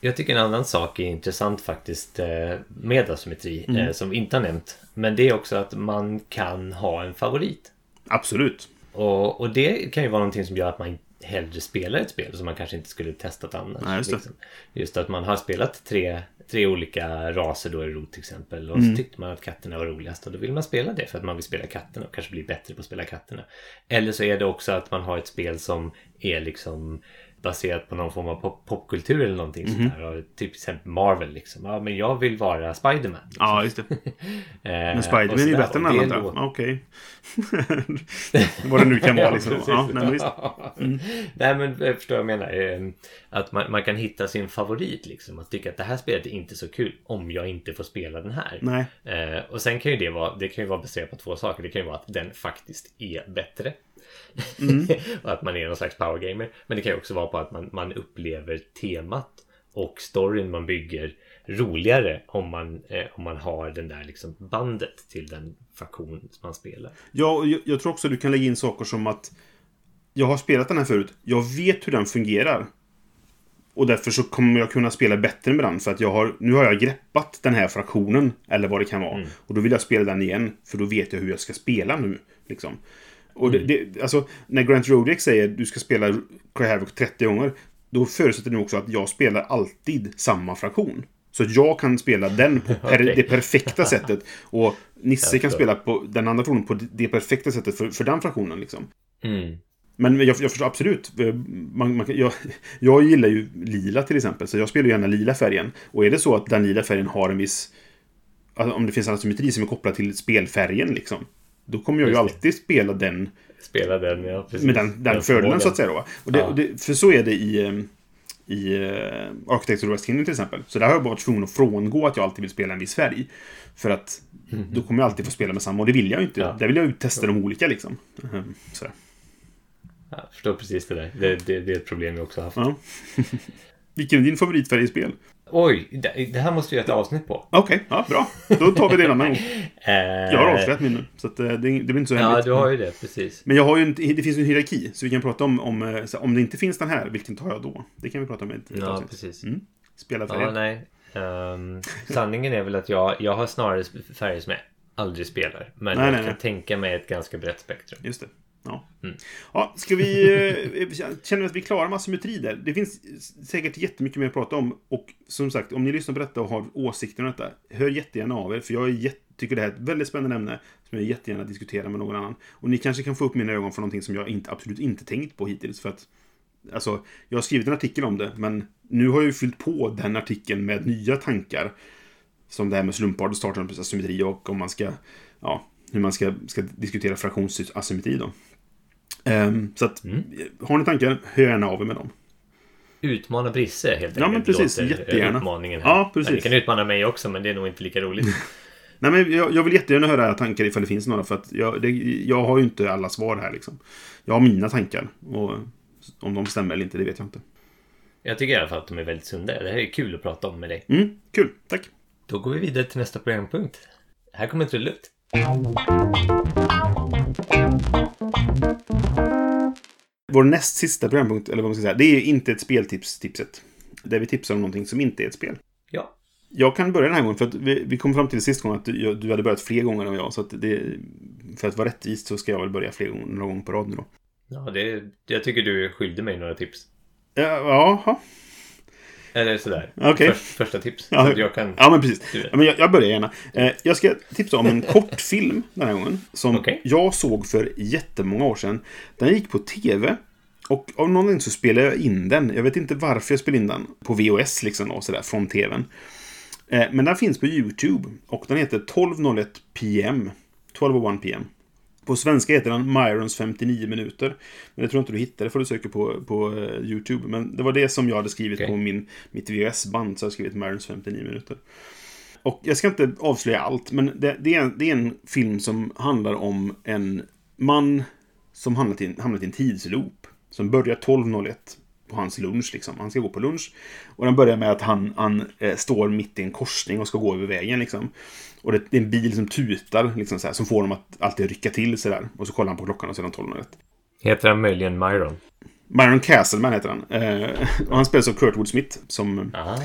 Jag tycker en annan sak är intressant faktiskt eh, med asymmetri Mm. eh, som vi inte har nämnt. Men det är också att man kan ha en favorit. Absolut. Och, och det kan ju vara någonting som gör att man hellre spelar ett spel som man kanske inte skulle testat annars. Nej, just liksom. just att man har spelat tre, tre olika raser då i rot till exempel. Och Mm. så tyckte man att katterna var roligast och då vill man spela det för att man vill spela katterna och kanske bli bättre på att spela katterna. Eller så är det också att man har ett spel som är liksom baserat på någon form av pop- popkultur eller någonting Mhm. sånt där. Och typ exempel Marvel liksom. Ja, men jag vill vara Spiderman. Liksom. Ja, just det. Eh, Men Spiderman är ju bättre än alla andra. Okej. Vad det nu kan vara liksom. Ja, nej, men visst. Nej men jag förstår vad jag menar. Eh, Att man, man kan hitta sin favorit liksom. Att tycka att det här spelet är inte så kul om jag inte får spela den här. Nej. Eh, och sen kan ju det vara, det kan ju vara baserat på två saker. Det kan ju vara att den faktiskt är bättre. Mm. och att man är någon slags powergamer. Men det kan ju också vara på att man, man upplever temat och storyn man bygger roligare om man, eh, om man har den där liksom bandet till den fraktion man spelar. Ja, och jag, jag tror också du kan lägga in saker som att jag har spelat den här förut. Jag vet hur den fungerar. Och därför så kommer jag kunna spela bättre med den. För att jag har, nu har jag greppat den här fraktionen. Eller vad det kan vara. Och då vill jag spela den igen. För då vet jag hur jag ska spela nu. Liksom. Och det, det, alltså, när Grant Rodiak säger du ska spela Cry Havoc 30 gånger. Då förutsätter det också att jag spelar alltid samma fraktion. Så att jag kan spela den på per, Okej. det perfekta sättet. Och Nisse kan spela på den andra fraktionen på det- perfekta sättet för, för den fraktionen. Liksom. Mm. Men jag, jag förstår absolut. eh, Man, man, jag, jag gillar ju lila till exempel. Så jag spelar gärna lila färgen. Och är det så att den lila färgen har en viss... Alltså, om det finns en asymmetri som är kopplad till spelfärgen liksom. Då kommer jag ju alltid spela den Spela den, ja precis. med den, den fördelen förmågan. så att säga. Då, och det, Ja. och det, för så är det i, eh, i uh, Architecture West Kingdom till exempel. Så där har jag bara varit tvungen att frångå att jag alltid vill spela en viss färg. För att då kommer jag alltid få spela med samma. Och det vill jag ju inte. Ja. Där vill jag ju testa de olika liksom. Mhm, Sådär. Ja, jag förstår precis det där. Det, det, det är ett problem vi också har haft. Ja. Vilken är din favoritfärg i spel? Oj, det, här måste vi göra ett avsnitt på. Okej, ja, bra. Då tar vi det annan gång. Jag har avslöjat min nu. Så att, eh, det, det blir inte så Ja, hemligt. du har ju det, precis. Men jag har ju en, det finns ju en hierarki. Så vi kan prata om, om, eh, så om det inte finns den här, vilken tar jag då? Det kan vi prata om i ett, Ja, avsnitt. precis. Mm. Spela färger. Ja, nej. Ehm, sanningen är väl att jag, jag har snarare färger som jag aldrig spelar. Men Nej, jag nej, kan nej. tänka mig ett ganska brett spektrum. Just det. Ja. Mm. ja, ska vi... eh, Känner vi att vi klarar med asymmetri där? Det finns säkert jättemycket mer att prata om. Och som sagt, om ni lyssnar på detta och har åsikter om detta, hör jättegärna av er. För jag tycker det här är ett väldigt spännande ämne som jag jättegärna diskuterar med någon annan. Och ni kanske kan få upp mina ögon för någonting som jag inte, absolut inte tänkt på hittills. För att, alltså, jag har skrivit en artikel om det, men nu har jag ju fyllt på den artikeln med nya tankar. Som det här med slumpartad startasymmetri och om man ska, ja, hur man ska, ska diskutera fraktionsasymmetri då. Ehm, så att, Mm. har ni tankar, hör gärna av er med dem. Utmana Brisse helt enkelt. Ja, men precis. låter Jättegärna. Utmaningen här. Ja, precis. Ni kan utmana mig också, men det är nog inte lika roligt. Nej, men jag, jag vill jättegärna höra era tankar ifall det finns några, för att jag, det, jag har ju inte alla svar här liksom. Jag har mina tankar, och om de stämmer eller inte, det vet jag inte. Jag tycker i alla fall att de är väldigt sunda. Det här är kul att prata om med dig. Mm, kul, tack. Då går vi vidare till nästa programpunkt. Här kommer trudelutt. Vår näst sista programpunkt, eller vad man ska säga, det är inte ett speltips-tipset. Där vi tipsar om någonting som inte är ett spel. Ja. Jag kan börja den här gången, för att vi, vi kom fram till sist gången att du, du hade börjat fler gånger än jag. Så att det, för att vara rättvist så ska jag väl börja fler gånger, några gånger på rad nu då. Ja, det, jag tycker du skyllde mig några tips. Ja, Jaha, Eller sådär. Okej. Först, första tips. Ja. Jag kan... ja men precis. Ja, men jag, jag börjar gärna. Eh, jag ska tipsa om en kortfilm den här gången. Som Okej. jag såg för jättemånga år sedan. Den gick på tv. Och av någon anledning så spelade jag in den. Jag vet inte varför jag spelade in den på VHS liksom och sådär från tvn. Eh, men den finns på YouTube. Och den heter 12.01 PM. 12.01 PM. På svenska heter den Myrons 59 minuter. Men det tror jag inte du hittar, det får du söka på, på eh, YouTube. Men det var det som jag hade skrivit Okej. på min, mitt VHS-band. Så jag har skrivit Myrons 59 minuter. Och jag ska inte avslöja allt, men det, det, är, en, det är en film som handlar om en man som hamnat i, en- hamnat i en tidsloop. Som börjar 12.01 på hans lunch. Liksom. Han ska gå på lunch. Och den börjar med att han, han eh, står mitt i en korsning och ska gå över vägen. Liksom. Och det, är en bil som tutar, liksom, så här, som får honom att alltid rycka till. Så där. Och så kollar han på klockan och den 12.01. Heter han möjligen Myron? Myron Castleman heter han. Eh, och han spelas av Kurtwood Smith. Som Ah.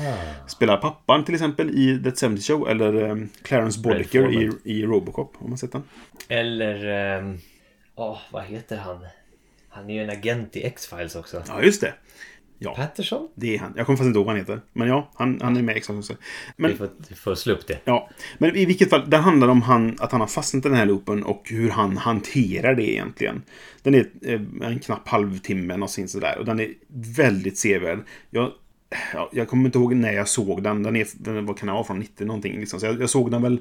spelar pappan till exempel i The 70 Show. Eller eh, Clarence Boddicker i, i Robocop. Om man sett den. Eller... ehm, Åh, vad heter han? Han är ju en agent i X-Files också. Ja, just det. Ja, Patterson? det är han. Jag kommer faktiskt inte ihåg vad han heter. Men ja, han, han är med exakt också. Men Vi får, vi får slå upp det. Ja, men i vilket fall, den handlar om han, att han har fastnat i den här loopen och hur han hanterar det egentligen. Den är eh, en knapp halvtimme någonsin sådär och den är väldigt sevärd. Jag, ja, jag kommer inte ihåg när jag såg den. Den är, den var kan jag vara från 90 någonting liksom. Så jag, jag såg den väl,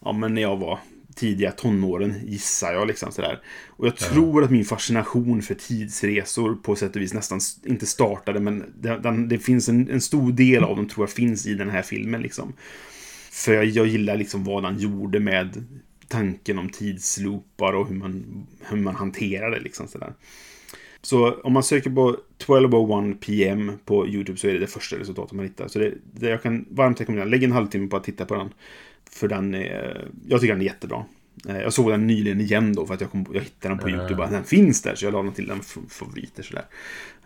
ja men när jag var tidiga tonåren gissar jag liksom sådär. Och jag tror att min fascination för tidsresor på sätt och vis nästan inte startade men det, den, det finns en, en stor del av dem tror jag finns i den här filmen liksom. För jag, jag gillar liksom vad han gjorde med tanken om tidsloopar och hur man, hur man hanterar det liksom sådär. Så om man söker på 12.01 PM på YouTube så är det det första resultatet man hittar. Så det, det jag kan varmt rekommendera. Lägg en halvtimme på att titta på den. För den är, jag tycker den är jättebra. Eh, Jag såg den nyligen igen då för att jag, kom, jag hittade den på YouTube. och Den finns där så jag la den till den favoriter sådär.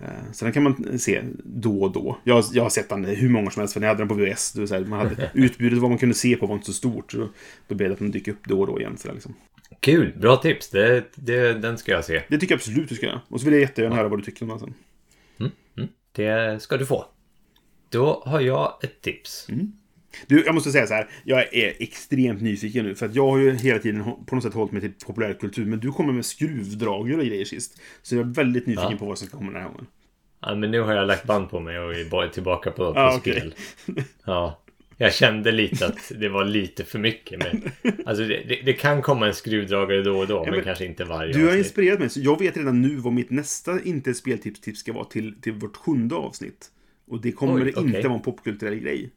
Eh, Så den kan man se då och då. Jag, jag har sett den hur många som helst för när jag hade den på VHS. Det här, man hade, utbudet vad man kunde se på var inte så stort. Så då, då blev det att den dyker upp då och då igen. Så där, liksom. Kul! Bra tips! Det, det, den ska jag se. Det tycker jag absolut du ska göra. Och så vill jag jättegärna höra vad du tycker om den sen. Det ska du få. Då har jag ett tips. Du, jag måste säga så här. Jag är extremt nyfiken nu. För att jag har ju hela tiden på något sätt hållit mig till populärkultur. Men du kommer med skruvdragare och grejer sist. Så jag är väldigt nyfiken Ja. på vad som ska komma den här gången. Ja, men nu har jag lagt band på mig och är tillbaka på, på Ja, okej. spel. Ja. Jag kände lite att det var lite för mycket. Men, alltså det, det, det kan komma en skruvdragare då och då, men, men kanske inte varje Du har avsnitt. inspirerat mig. Så jag vet redan nu vad mitt nästa inte speltips-tips ska vara till, till vårt sjunde avsnitt. Och det kommer Oj, inte okej. vara en popkulturell grej.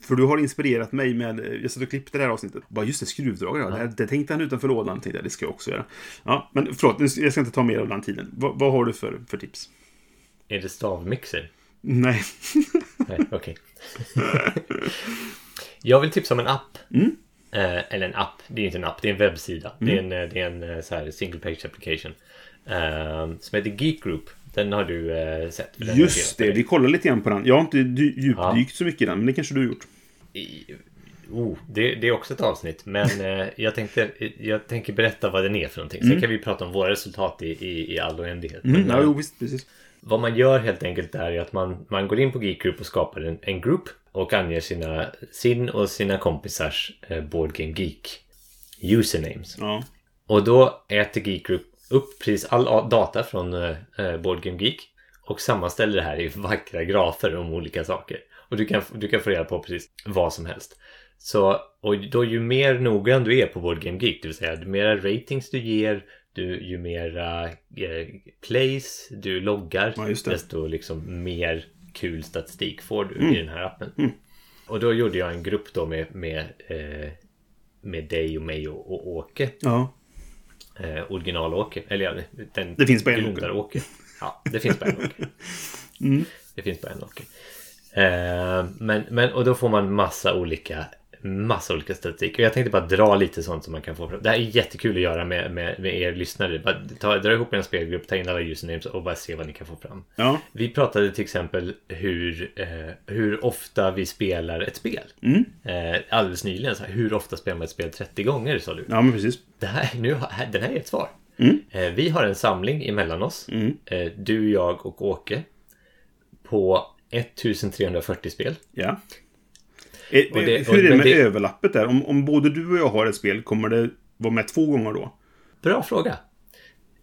För du har inspirerat mig med... Jag satt och klippte det här avsnittet. Bara just det, skruvdragare. Ja. Det, det tänkte han utanför lådan. Tänkte jag, det ska jag också göra. Ja, men förlåt. Jag ska inte ta mer av den tiden. Vad, vad har du för, för tips? Är det stavmixer? Nej. Nej, okej. jag vill tipsa om en app. Mm. Eh, eller en app, det är inte en app, det är en webbsida. Det är en, eh, det är en eh, så här single page application. Eh, som heter Geek Group. Den har du eh, sett. Just det, vi kollar lite grann på den. Jag har inte dy- djupdykt så mycket i den, men det kanske du har gjort. I- Oh, det, det är också ett avsnitt, men eh, jag, tänkte, jag tänker berätta vad den är för någonting. Sen kan vi prata om våra resultat i, i, i all oändlighet. Mm, ja, eh, jo, visst, precis. Vad man gör helt enkelt är att man, man går in på Geek Group och skapar en, en grupp och anger sina, sin och sina kompisars eh, Board Game Geek usernames. Ja. Och då äter Geek Group upp precis all data från eh, eh, Board Game Geek och sammanställer det här i vackra grafer om olika saker. Och du kan, du kan få reda på precis vad som helst. Så, och då ju mer noggrann du är på Board Game Geek, det vill säga ju mera ratings du ger, du, ju mera eh, plays du loggar, Ja, desto liksom mer kul statistik får du Mm. i den här appen. Och då gjorde jag en grupp då med, med, eh, med dig och mig och, och Åke. Ja. Eh, original-Åke. Eller ja, den Det finns bara en grundar-Åke. Ja, det finns bara en Åke. Mm. Det finns bara en Åke. Eh, men, men, och då får man massa olika massa olika statistik. Och jag tänkte bara dra lite sånt som man kan få fram. Det här är jättekul att göra med, med, med er lyssnare. Bara ta, dra ihop en spelgrupp, ta in alla usernames och bara se vad ni kan få fram. Ja. Vi pratade till exempel hur, eh, hur ofta vi spelar ett spel. Mm. Eh, alldeles nyligen, så här, hur ofta spelar man ett spel 30 gånger sa du? Ja, men precis. Det här, nu, har- den här är ett svar. Mm. Eh, vi har en samling emellan oss. Mm. Eh, du, jag och Åke. På 1340 spel. Ja. Eh, Och det- hur är det med det- överlappet där? Om, om både du och jag har ett spel, kommer det vara med två gånger då? Bra fråga.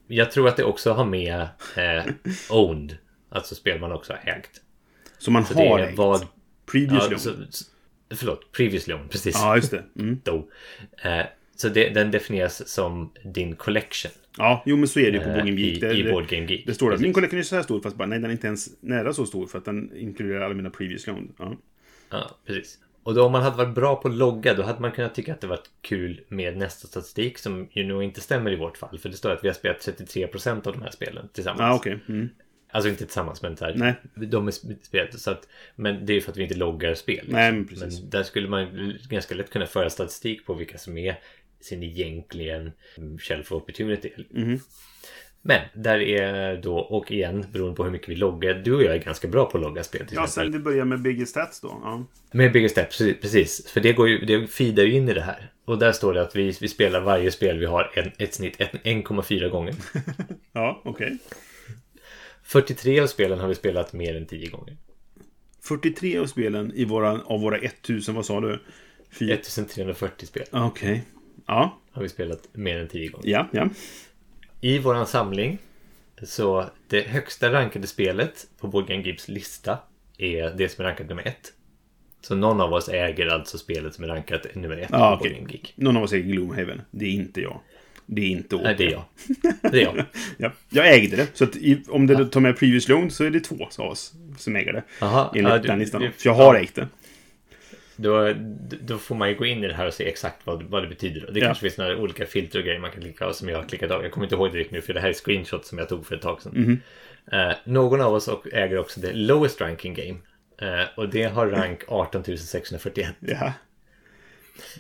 Jag tror att det också har med eh, owned. Alltså spel man också har ägt. Så man Så har ägt? vad... Previously Ja, owned. förlåt, previously owned, precis. Ja, just det. Mm. Då. Eh, så det, den definieras som din collection. Ja, jo men så är det ju på eh, Board Game i, Geek. Det, I Board Game Geek. det står att min collection är så här stor, fast bara nej, den är inte ens nära så stor för att den inkluderar alla mina previously owned. Ja. Ja, precis. Och då om man hade varit bra på att logga då hade man kunnat tycka att det var kul med nästa statistik som ju nog inte stämmer i vårt fall. För det står att vi har spelat 33% av de här spelen tillsammans. Ja, okej. Mm. Alltså inte tillsammans men så här, Nej. de är sp- spelat. Så att, men det är för att vi inte loggar spel. liksom. Nej, men precis. Men där skulle man ganska lätt kunna föra statistik på vilka som är sin egentligen mm, käll for opportunity. Mhm. Men där är då, och igen beroende på hur mycket vi loggar. Du och jag är ganska bra på att logga spel till Ja, exempel. sen det börjar med Biggest Stats då. Ja. Med Bigger Steps, precis. För det, går ju, det feedar ju in i det här. Och där står det att vi, vi spelar varje spel vi har en, ett snitt ett- 1,4 gånger. Ja, okej. 43 av spelen har vi spelat mer än 10 gånger. 43 av spelen i våra, av våra 1000, vad sa du? Fyra- 1340 spel Okej. Ja, har vi spelat mer än 10 gånger. ja, ja. I våran samling så det högsta rankade spelet på Boardgame Gibbs lista är det som är rankat nummer ett. Så någon av oss äger alltså spelet som är rankat nummer ett Ja, på Boardgame Geek. Någon av oss äger Gloomhaven. Det är inte jag. Det är inte Åke. Nej, det är jag. Det är jag. Ja, jag ägde det. Så i, om det tar med previous loan så är det två av oss som äger det. Jaha, Enligt ja, den listan. du- jag har ja. ägt det. Då, då får man ju gå in i det här och se exakt vad, vad det betyder. Och det Ja. kanske finns några olika filter och grejer man kan klicka av som jag har klickat av. Jag kommer inte ihåg det riktigt nu för det här är screenshot som jag tog för ett tag sedan. Mhm. Eh, någon av oss äger också det lowest ranking game. Eh, och det har rank 18 641. Ja.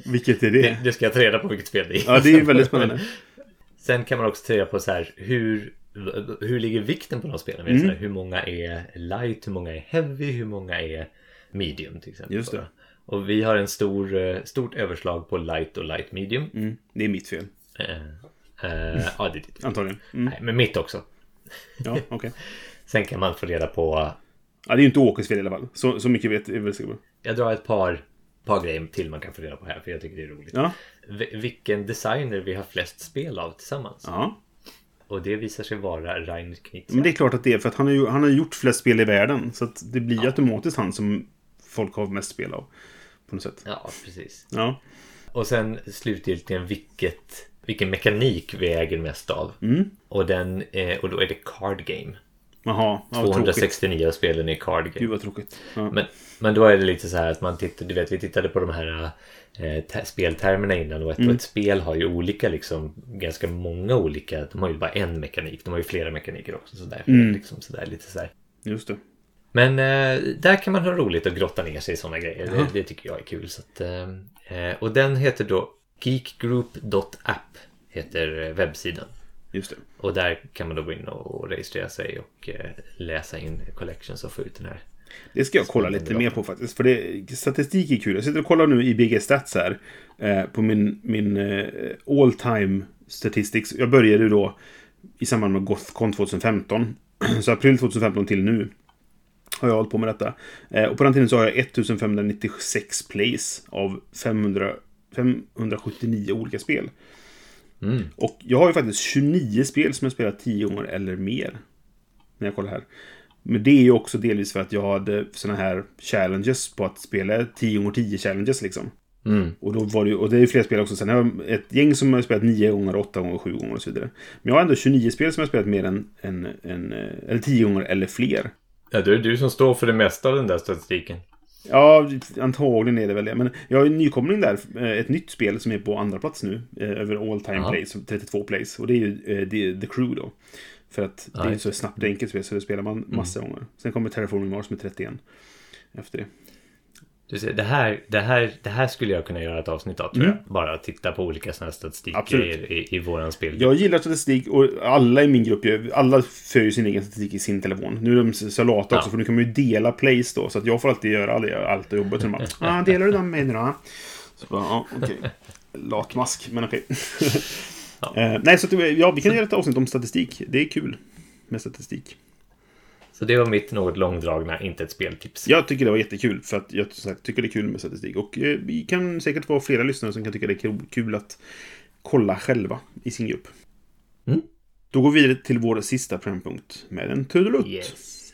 Vilket är det? Det, det ska jag ta reda på vilket spel det är. Ja, det är väldigt spännande. Sen kan man också ta reda på så här hur, hur ligger vikten på de spelen? Mm. Hur många är light, hur många är heavy, hur många är medium till exempel. Just det. Och vi har en stor, eh, stort överslag på light och light medium. Mm, det är mitt fel. Eh, eh, ja, det är ditt. Antagligen. Mm. Nej, men mitt också. Ja, okej. Sen kan man få reda på... Ja, det är ju inte Åkes fel i alla fall. Så, så mycket vet jag väl säker på. Jag drar ett par, par grejer till man kan få reda på här, för jag tycker det är roligt. Ja. V- vilken designer vi har flest spel av tillsammans. Ja. Och det visar sig vara Reiner Knizia. Men det är klart att det är för att han har, ju, han har gjort flest spel i världen. Så att det blir ju automatiskt han som folk har mest spel av. På något sätt. Ja, precis. Ja. Och sen slutgiltigen vilket, vilken mekanik vi äger mest av. Mm. Och, den, eh, och då är det Card Game. Jaha. Ja, vad tråkigt. 269 av spelen är Card Game. Gud vad tråkigt. Ja. Men, men då är det lite så här att man tittar, du vet vi tittade på de här eh, te- speltermerna innan och ett, Mm. och ett spel har ju olika liksom, ganska många olika, de har ju bara en mekanik, de har ju flera mekaniker också sådär. Mm. Liksom, sådär lite sådär. Just det. Men eh, där kan man ha roligt och grotta ner sig i sådana grejer. Det, det tycker jag är kul. Så att, eh, eh, och den heter då geekgroup.app heter eh, webbsidan. Just det. Och där kan man då gå in och registrera sig och eh, läsa in collections och få ut den här. Det ska jag kolla lite mer på faktiskt. För det, statistik är kul. Jag sitter och kollar nu i BG Stats här. Eh, på min, min all time statistics. Jag började ju då i samband med Gothcon 2015. Så april 2015 till nu. Har jag hållit på med detta. Eh, och på den tiden så har jag 1596 plays av 500, 579 olika spel. Mm. Och jag har ju faktiskt 29 spel som jag spelat 10 gånger eller mer. När jag kollar här. Men det är ju också delvis för att jag hade såna här challenges på att spela 10 gånger 10 challenges liksom. Mm. Och, då var det, och det är ju fler spel också. Sen har jag ett gäng som har spelat 9 gånger, 8 gånger, 7 gånger och så vidare. Men jag har ändå 29 spel som jag har spelat mer än, än, än eh, eller 10 gånger eller fler. Ja, då är det du som står för det mesta av den där statistiken. Ja, antagligen är det väl det. Men jag har en nykomling där. eh, Ett nytt spel som är på andra plats nu. eh, Över all time Jaha. plays. 32 plays. Och det är ju eh, The, Crew då. För att det är just så snabbt och enkelt spel så det spelar man massa gånger. Sen kommer Terraforming Mars med 31. Efter det. Du ser, det, här, det, här, det här skulle jag kunna göra ett avsnitt av tror jag. Bara titta på olika sådana statistikgrejer i, i våran spel. Jag gillar statistik och alla i min grupp, alla för ju sin egen statistik i sin telefon. Nu är de så lata också Ja. för nu kan man ju dela plays då. Så att jag får alltid göra all- allt jobbet. Bara, ah, delar du dem med mig då? Så bara, ja, okej. Latmask, men okej. Eh, nej, så att, ja, vi kan göra ett avsnitt om statistik. Det är kul med statistik. Så det var mitt något långdragna, inte ett speltips. Jag tycker det var jättekul för att jag sagt, tycker det är kul med statistik. Och eh, vi kan säkert vara flera lyssnare som kan tycka det är kul, kul att kolla själva i sin grupp. Mm. Då går vi vidare till vår sista programpunkt med en trudelutt. Yes.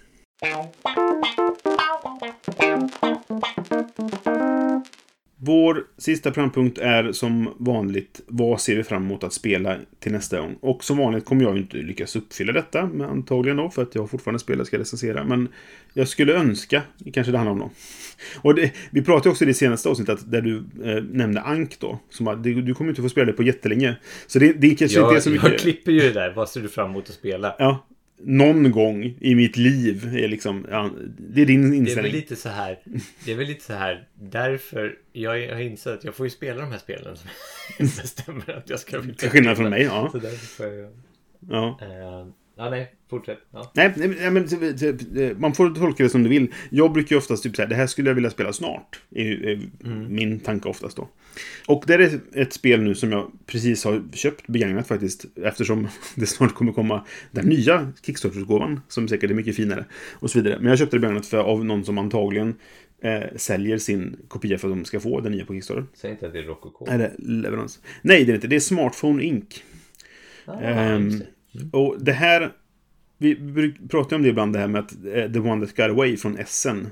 Vår sista programpunkt är som vanligt vad ser vi fram emot att spela till nästa gång? Och som vanligt kommer jag inte lyckas uppfylla detta, men antagligen då, för att jag fortfarande spelar och ska recensera. Men jag skulle önska, kanske det handlar om då. Och det, vi pratade också i det senaste avsnittet där du eh, nämnde Ank då. Som att, du, du kommer inte få spela det på jättelänge. Så det, det kanske inte är Jag, så jag mycket... klipper ju det där. Vad ser du fram emot att spela? Ja, någon gång i mitt liv är liksom... Ja, det är din Det är väl inställning. lite så här. Det är väl lite så här. Därför jag har insett att jag får ju spela de här spelen som bestämmer att jag ska Till skillnad från mig, ja. Så därför får jag, ja. eh, Ja, nej, fortsätt. Ja. Nej, nej, men- eh, man får tolka det som du vill. Jag brukar ju oftast typ säga det här skulle jag vilja spela snart. är, är min tanke oftast då. Och det är ett spel nu som jag precis har köpt begagnat faktiskt. Eftersom det snart kommer komma den nya Kickstarter-utgåvan. Som säkert är mycket finare. Och så vidare. Men jag köpte det begagnat för, av någon som antagligen eh, säljer sin kopia för att de ska få den nya på Kickstarter. Säg inte att det är Rococo. Är det leverans? Nej, det är inte. Det är Smartphone Inc. Ah, Ehm, det. Och det här... Vi pratar om det ibland, det här med att eh, The One That Got Away från Essen.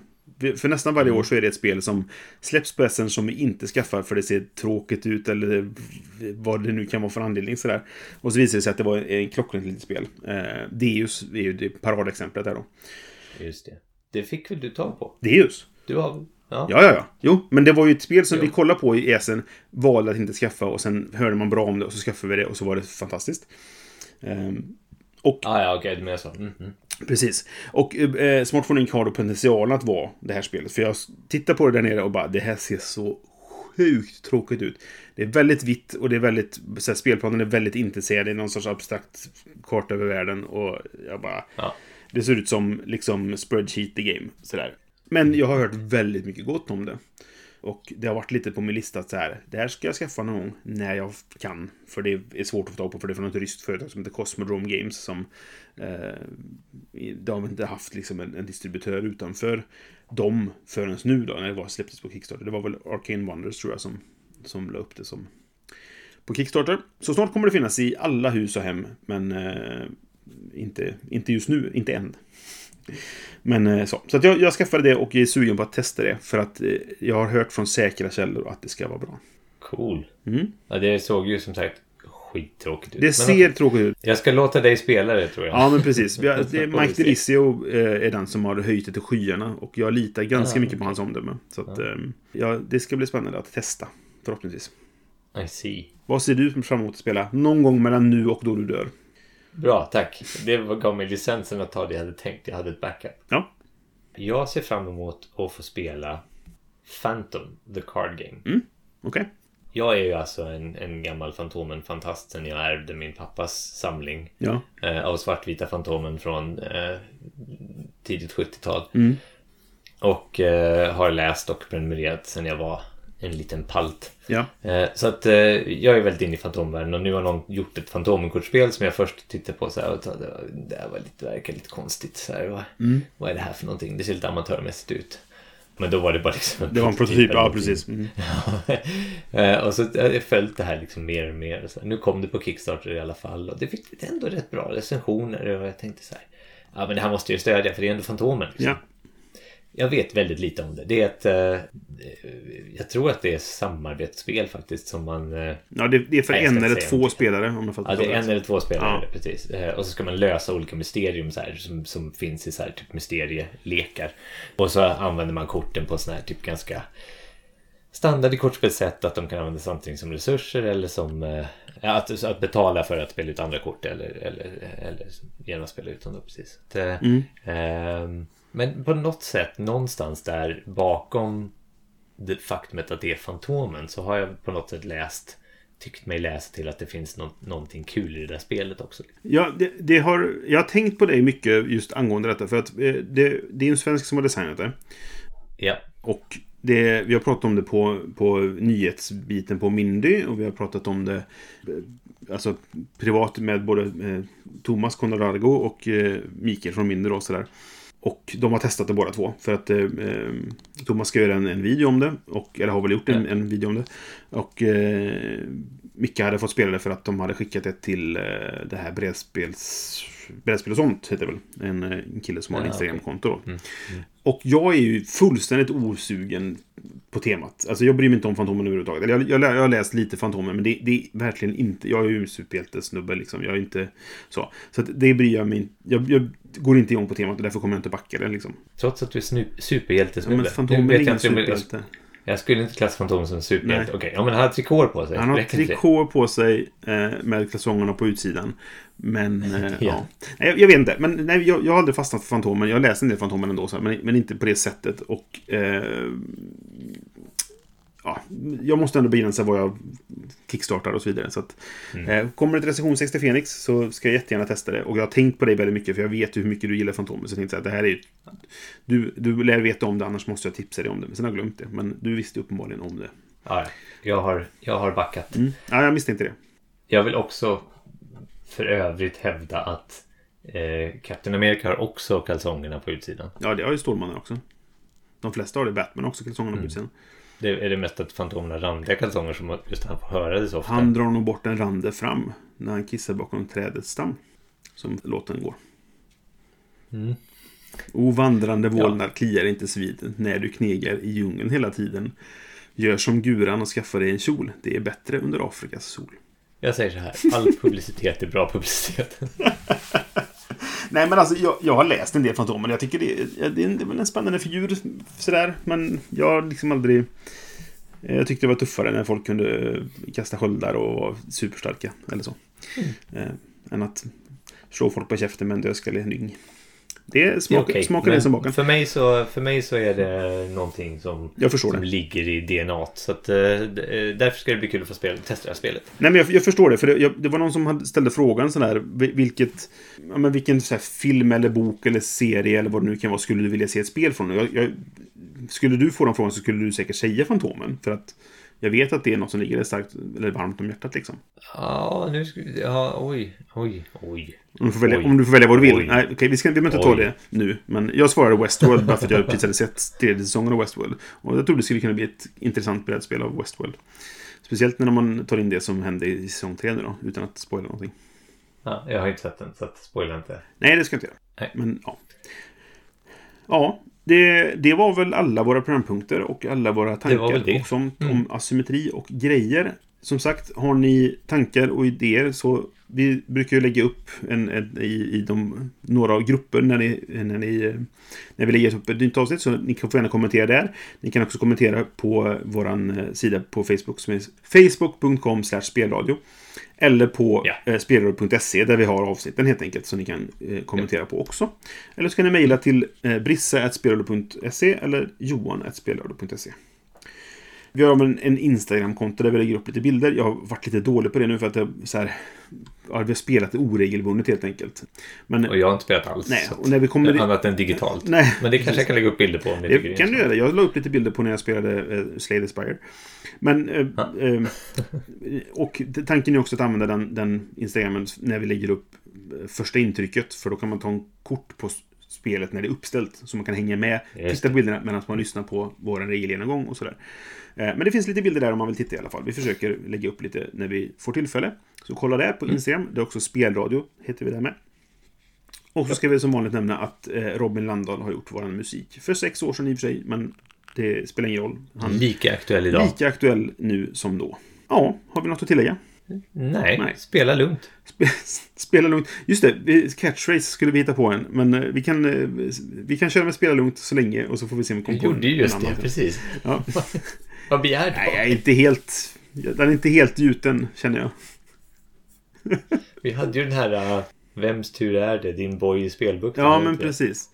För nästan varje år så är det ett spel som släpps på Essen som vi inte skaffar för det ser tråkigt ut eller vad det nu kan vara för anledning. Sådär. Och så visar det sig att det var en klockrent litet spel. Eh, Deus är ju det paradexemplet där då. Just det. Det fick väl du tag på? Deus? Du har... Ja. Ja, ja, ja. Jo, men det var ju ett spel som Jo. vi kollade på i Essen, valde att inte skaffa och sen hörde man bra om det och så skaffade vi det och så var det fantastiskt. Ehm, och Ah, ja, okej, du menar så. Mm, mm. Precis. Och eh, Smartphone har då potentialen att vara det här spelet. För jag tittar på det där nere och bara, det här ser så sjukt tråkigt ut. Det är väldigt vitt och det är väldigt, så här, spelplanen är väldigt intetsägande. Det är någon sorts abstrakt karta över världen och jag bara... Ja. Det ser ut som liksom spreadsheet the game. Sådär. Men jag har hört väldigt mycket gott om det. Och det har varit lite på min lista att så här, det här ska jag skaffa någon gång när jag kan. För det är svårt att få tag på, för det är från ett ryskt företag som heter Cosmodrome Games som eh, de har inte haft liksom en, en distributör utanför dem förrän nu då, när det var släpptes på Kickstarter. Det var väl Arcane Wonders tror jag som, som la upp det som på Kickstarter. Så snart kommer det finnas i alla hus och hem, men eh, inte, inte just nu, inte än. Men eh, så. Så att jag, jag skaffade det och är sugen på att testa det. För att eh, jag har hört från säkra källor att det ska vara bra. Cool. Mm. Ja, det såg ju som sagt skittråkigt ut. Det Men ser okej. tråkigt ut. Jag ska låta dig spela det tror jag. Ja, men precis. Har, det Mike. Delisio eh, är den som har höjt det till skyarna. Och jag litar ganska Ah, mycket på hans omdöme. Så att, eh, ja, det ska bli spännande att testa. Förhoppningsvis. I see. Vad ser du fram emot att spela? Någon gång mellan nu och då du dör. Bra, tack. Det gav mig licensen att ta det jag hade tänkt. Jag hade ett backup. Ja. Jag ser fram emot att få spela Phantom, the card game. Okej. Jag är ju alltså en, en gammal Fantomen-fantast sen jag ärvde min pappas samling Ja. eh, av svartvita Fantomen från eh, tidigt 70-tal. Mm. Och eh, har läst och prenumererat sen jag var en liten palt. Ja. Eh, så att eh, jag är väldigt inne i Fantomvärlden och nu har någon gjort ett Fantomenkortspel som jag först tittade på så här och tänkte, det här var lite, verkar lite konstigt. Så här, vad, Mm. vad är det här för någonting? Det ser lite amatörmässigt ut. Men då var det bara liksom Det var en prototyp. Ja, precis. Mm. Eh, och så har jag följt det här liksom mer och mer. Och så här, nu kom det på Kickstarter i alla fall och det fick ändå rätt bra recensioner och jag tänkte så här. Ja men det här måste jag ju stödja för det är ändå Fantomen. Liksom. Ja. Jag vet väldigt lite om det. Det är ett... Eh, jag tror att det är samarbetsspel faktiskt som man... Eh, Ja, det, det är för en eller två spelare om jag fattar Ja, det är en eller två spelare, Ja. precis. Eh, Och så ska man lösa olika mysterium så här, som, som finns i så här, typ mysterielekar. Och så använder man korten på sån här typ ganska standard i kortspelssätt att de kan användas antingen som resurser eller som eh, att, att betala för att spela ut andra kort eller, eller, eller genom att spela ut dem. Då, precis. Att, eh, Mm. Men på något sätt, någonstans där bakom det faktumet att det är Fantomen så har jag på något sätt läst tyckt mig läsa till att det finns nå- någonting kul i det där spelet också. Ja, det, det har, jag har tänkt på dig mycket just angående detta. För att eh, det, det är en svensk som har designat det. Ja, Och det, vi har pratat om det på, på nyhetsbiten på Mindy och vi har pratat om det eh, alltså, privat med både eh, Thomas Conrado och eh, Mikael från Mindy. Och, sådär. Och de har testat det båda två. För att eh, eh, Thomas ska göra en, en video om det. Och, eller har väl gjort en, en video om det. Och eh, Micke hade fått spela det för att de hade skickat det till eh, det här brädspels... Brädspel och sånt heter det väl. En, eh, en kille som har Ja, Instagramkonto då. Mm, Och jag är ju fullständigt osugen på temat. Alltså jag bryr mig inte om Fantomen överhuvudtaget. Eller jag, jag, jag har läst lite Fantomen, men det, det är verkligen inte... Jag är ju en superhjältesnubbe liksom. Jag är inte så. Så det bryr jag mig inte... Jag, jag går inte igång på temat och därför kommer jag inte backa det liksom. trots att du är snu- Ja, men superhjältesnubbe. Fantomen är ingen superhjälte. Jag skulle inte klassa Fantomen som superhjälte. Okej, ja men han har trikåer på sig. Han har Räcker inte det? trikå på sig eh, med kalsongerna på utsidan. Men, eh, ja. Ja. Nej, jag, jag vet inte. Men nej, jag, jag har aldrig fastnat för Fantomen. Jag läst en del Fantomen ändå, så, här, men, men inte på det sättet. Och... Eh, ja, jag måste ändå begränsa vad jag kickstartar och så vidare. Så att, eh, kommer det ett recension 6 till Fenix så ska jag jättegärna testa det. Och jag har tänkt på dig väldigt mycket för jag vet hur mycket du gillar Fantomen. Så jag tänkte att det här är ju... Du, du lär veta om det annars måste jag tipsa dig om det. Men sen har jag glömt det. Men du visste uppenbarligen om det. Ja, jag har, jag har backat. Mm. Ja, jag misstänkte det. Jag vill också för övrigt hävda att eh, Captain America har också kalsongerna på utsidan. Ja, det har ju Stålmannen också. De flesta har det. Batman har också kalsongerna på utsidan. Det är det mest att Fantomen har randiga kalsonger som just han får höra det så ofta. Han drar nog bort en rande fram när han kissar bakom trädets stam. Som låten går. Mm. O vandrande vålnad kliar inte sviden när du knegar i djungeln hela tiden. Gör som guran och skaffa dig en kjol. Det är bättre under Afrikas sol. Jag säger så här, all publicitet är bra publicitet. Nej, men alltså jag, jag har läst en del Fantomen. Jag tycker det, är- det, är en- det är väl en spännande figur sådär. Men jag har liksom aldrig... eh, Jag tyckte det var tuffare när folk kunde kasta sköldar och vara superstarka. Eller så. Eh, än att slå folk på käften med en dödskalle nyng. Det smakar, smakar men det som baken. För mig, så, för mig så är det någonting som, som det. ligger i DNA. Så att, eh, eh, därför ska det bli kul att få spela, testa det här spelet. Nej, men jag, jag förstår det. För det, jag, det var någon som ställde frågan vi- Vilket, ja, men vilken så här, film eller bok eller serie eller vad det nu kan vara skulle du vilja se ett spel från? Jag, skulle du få den frågan så skulle du säkert säga Fantomen. För att jag vet att det är något som ligger dig starkt eller varmt om hjärtat liksom. Ja, nu ska vi... Ja, oj, oj, oj. Om du får välja, Oj. om du får välja vad du vill. Oj. Nej, okej, vi, ska, vi behöver inte ta det nu. Men jag svarade Westworld bara för att jag precis hade sett tredje säsongen av Westworld. Och jag trodde det skulle kunna bli ett intressant brädspel av Westworld. Speciellt när man tar in det som hände i säsong tre nu då, utan att spoila någonting. Ja, jag har inte sett den, så spoila inte. Nej, det ska jag inte göra. Nej. Men ja. Ja, det, det var väl alla våra programpunkter och alla våra tankar. Mm. och sånt om asymmetri och grejer. Som sagt, har ni tankar och idéer så vi brukar ju lägga upp en, en, i, i de, några grupper när, ni, när, ni, när vi lägger upp ett nytt avsnitt. Så ni kan få gärna kommentera där. Ni kan också kommentera på vår sida på Facebook som är facebook.com spelradio. Eller på Ja. eh, spelradio.se där vi har avsnitten helt enkelt som ni kan eh, kommentera på också. Eller så kan ni mejla till eh, brisse.spelradio.se eller johan.spelradio.se. Vi har en, en Instagram-konto där vi lägger upp lite bilder. Jag har varit lite dålig på det nu för att jag, så här, ja, vi har spelat oregelbundet helt enkelt. Men Och jag har inte spelat alls. Nej, och när vi kommer- Annat än digitalt. Nej. Men det kanske jag kan lägga upp bilder på om ni det kan du göra. Jag la upp lite bilder på när jag spelade eh, Slay the Spire. Men... Eh, eh, och tanken är också att använda den, den Instagramen när vi lägger upp eh, första intrycket. För då kan man ta en kort på spelet när det är uppställt. Så man kan hänga med, titta på bilderna medan man lyssnar på vår regelgenomgång och sådär. Eh, men det finns lite bilder där om man vill titta i alla fall. Vi försöker lägga upp lite när vi får tillfälle. Så kolla där på Instagram. Det är också spelradio, heter vi där med. Och så ska vi som vanligt nämna att eh, Robin Landahl har gjort vår musik. För sex år sedan i och för sig, men det spelar ingen roll. Han Lika aktuell idag. lika aktuell nu som då. Ja, har vi något att tillägga? Nej, Nej. spela lugnt. Spe- Spela lugnt. Just det, catchphrase skulle vi hitta på en. Men eh, vi kan, eh, vi kan köra med spela lugnt så länge och så får vi se om vi kommer på en- gjorde ju just det, precis. Ja. Vad begär du? Nej, jag är inte helt... Den är inte helt gjuten, känner jag. Vi hade ju den här uh, Vems tur är det? Din boy i spelbukten. Ja, men precis. Som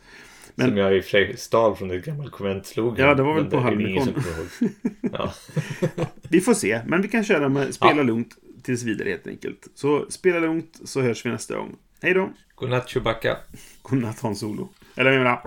Men- jag i och för sig stal från ett gammalt konventslogan. Ja, det var väl på Halmikon. som. Ja. Vi får se, men vi kan köra med spela Ja. lugnt tills vidare helt enkelt. Så spela lugnt så hörs vi nästa gång. Hej då! Godnatt Chewbacca! Godnatt Hans-Olo. Eller jag menar...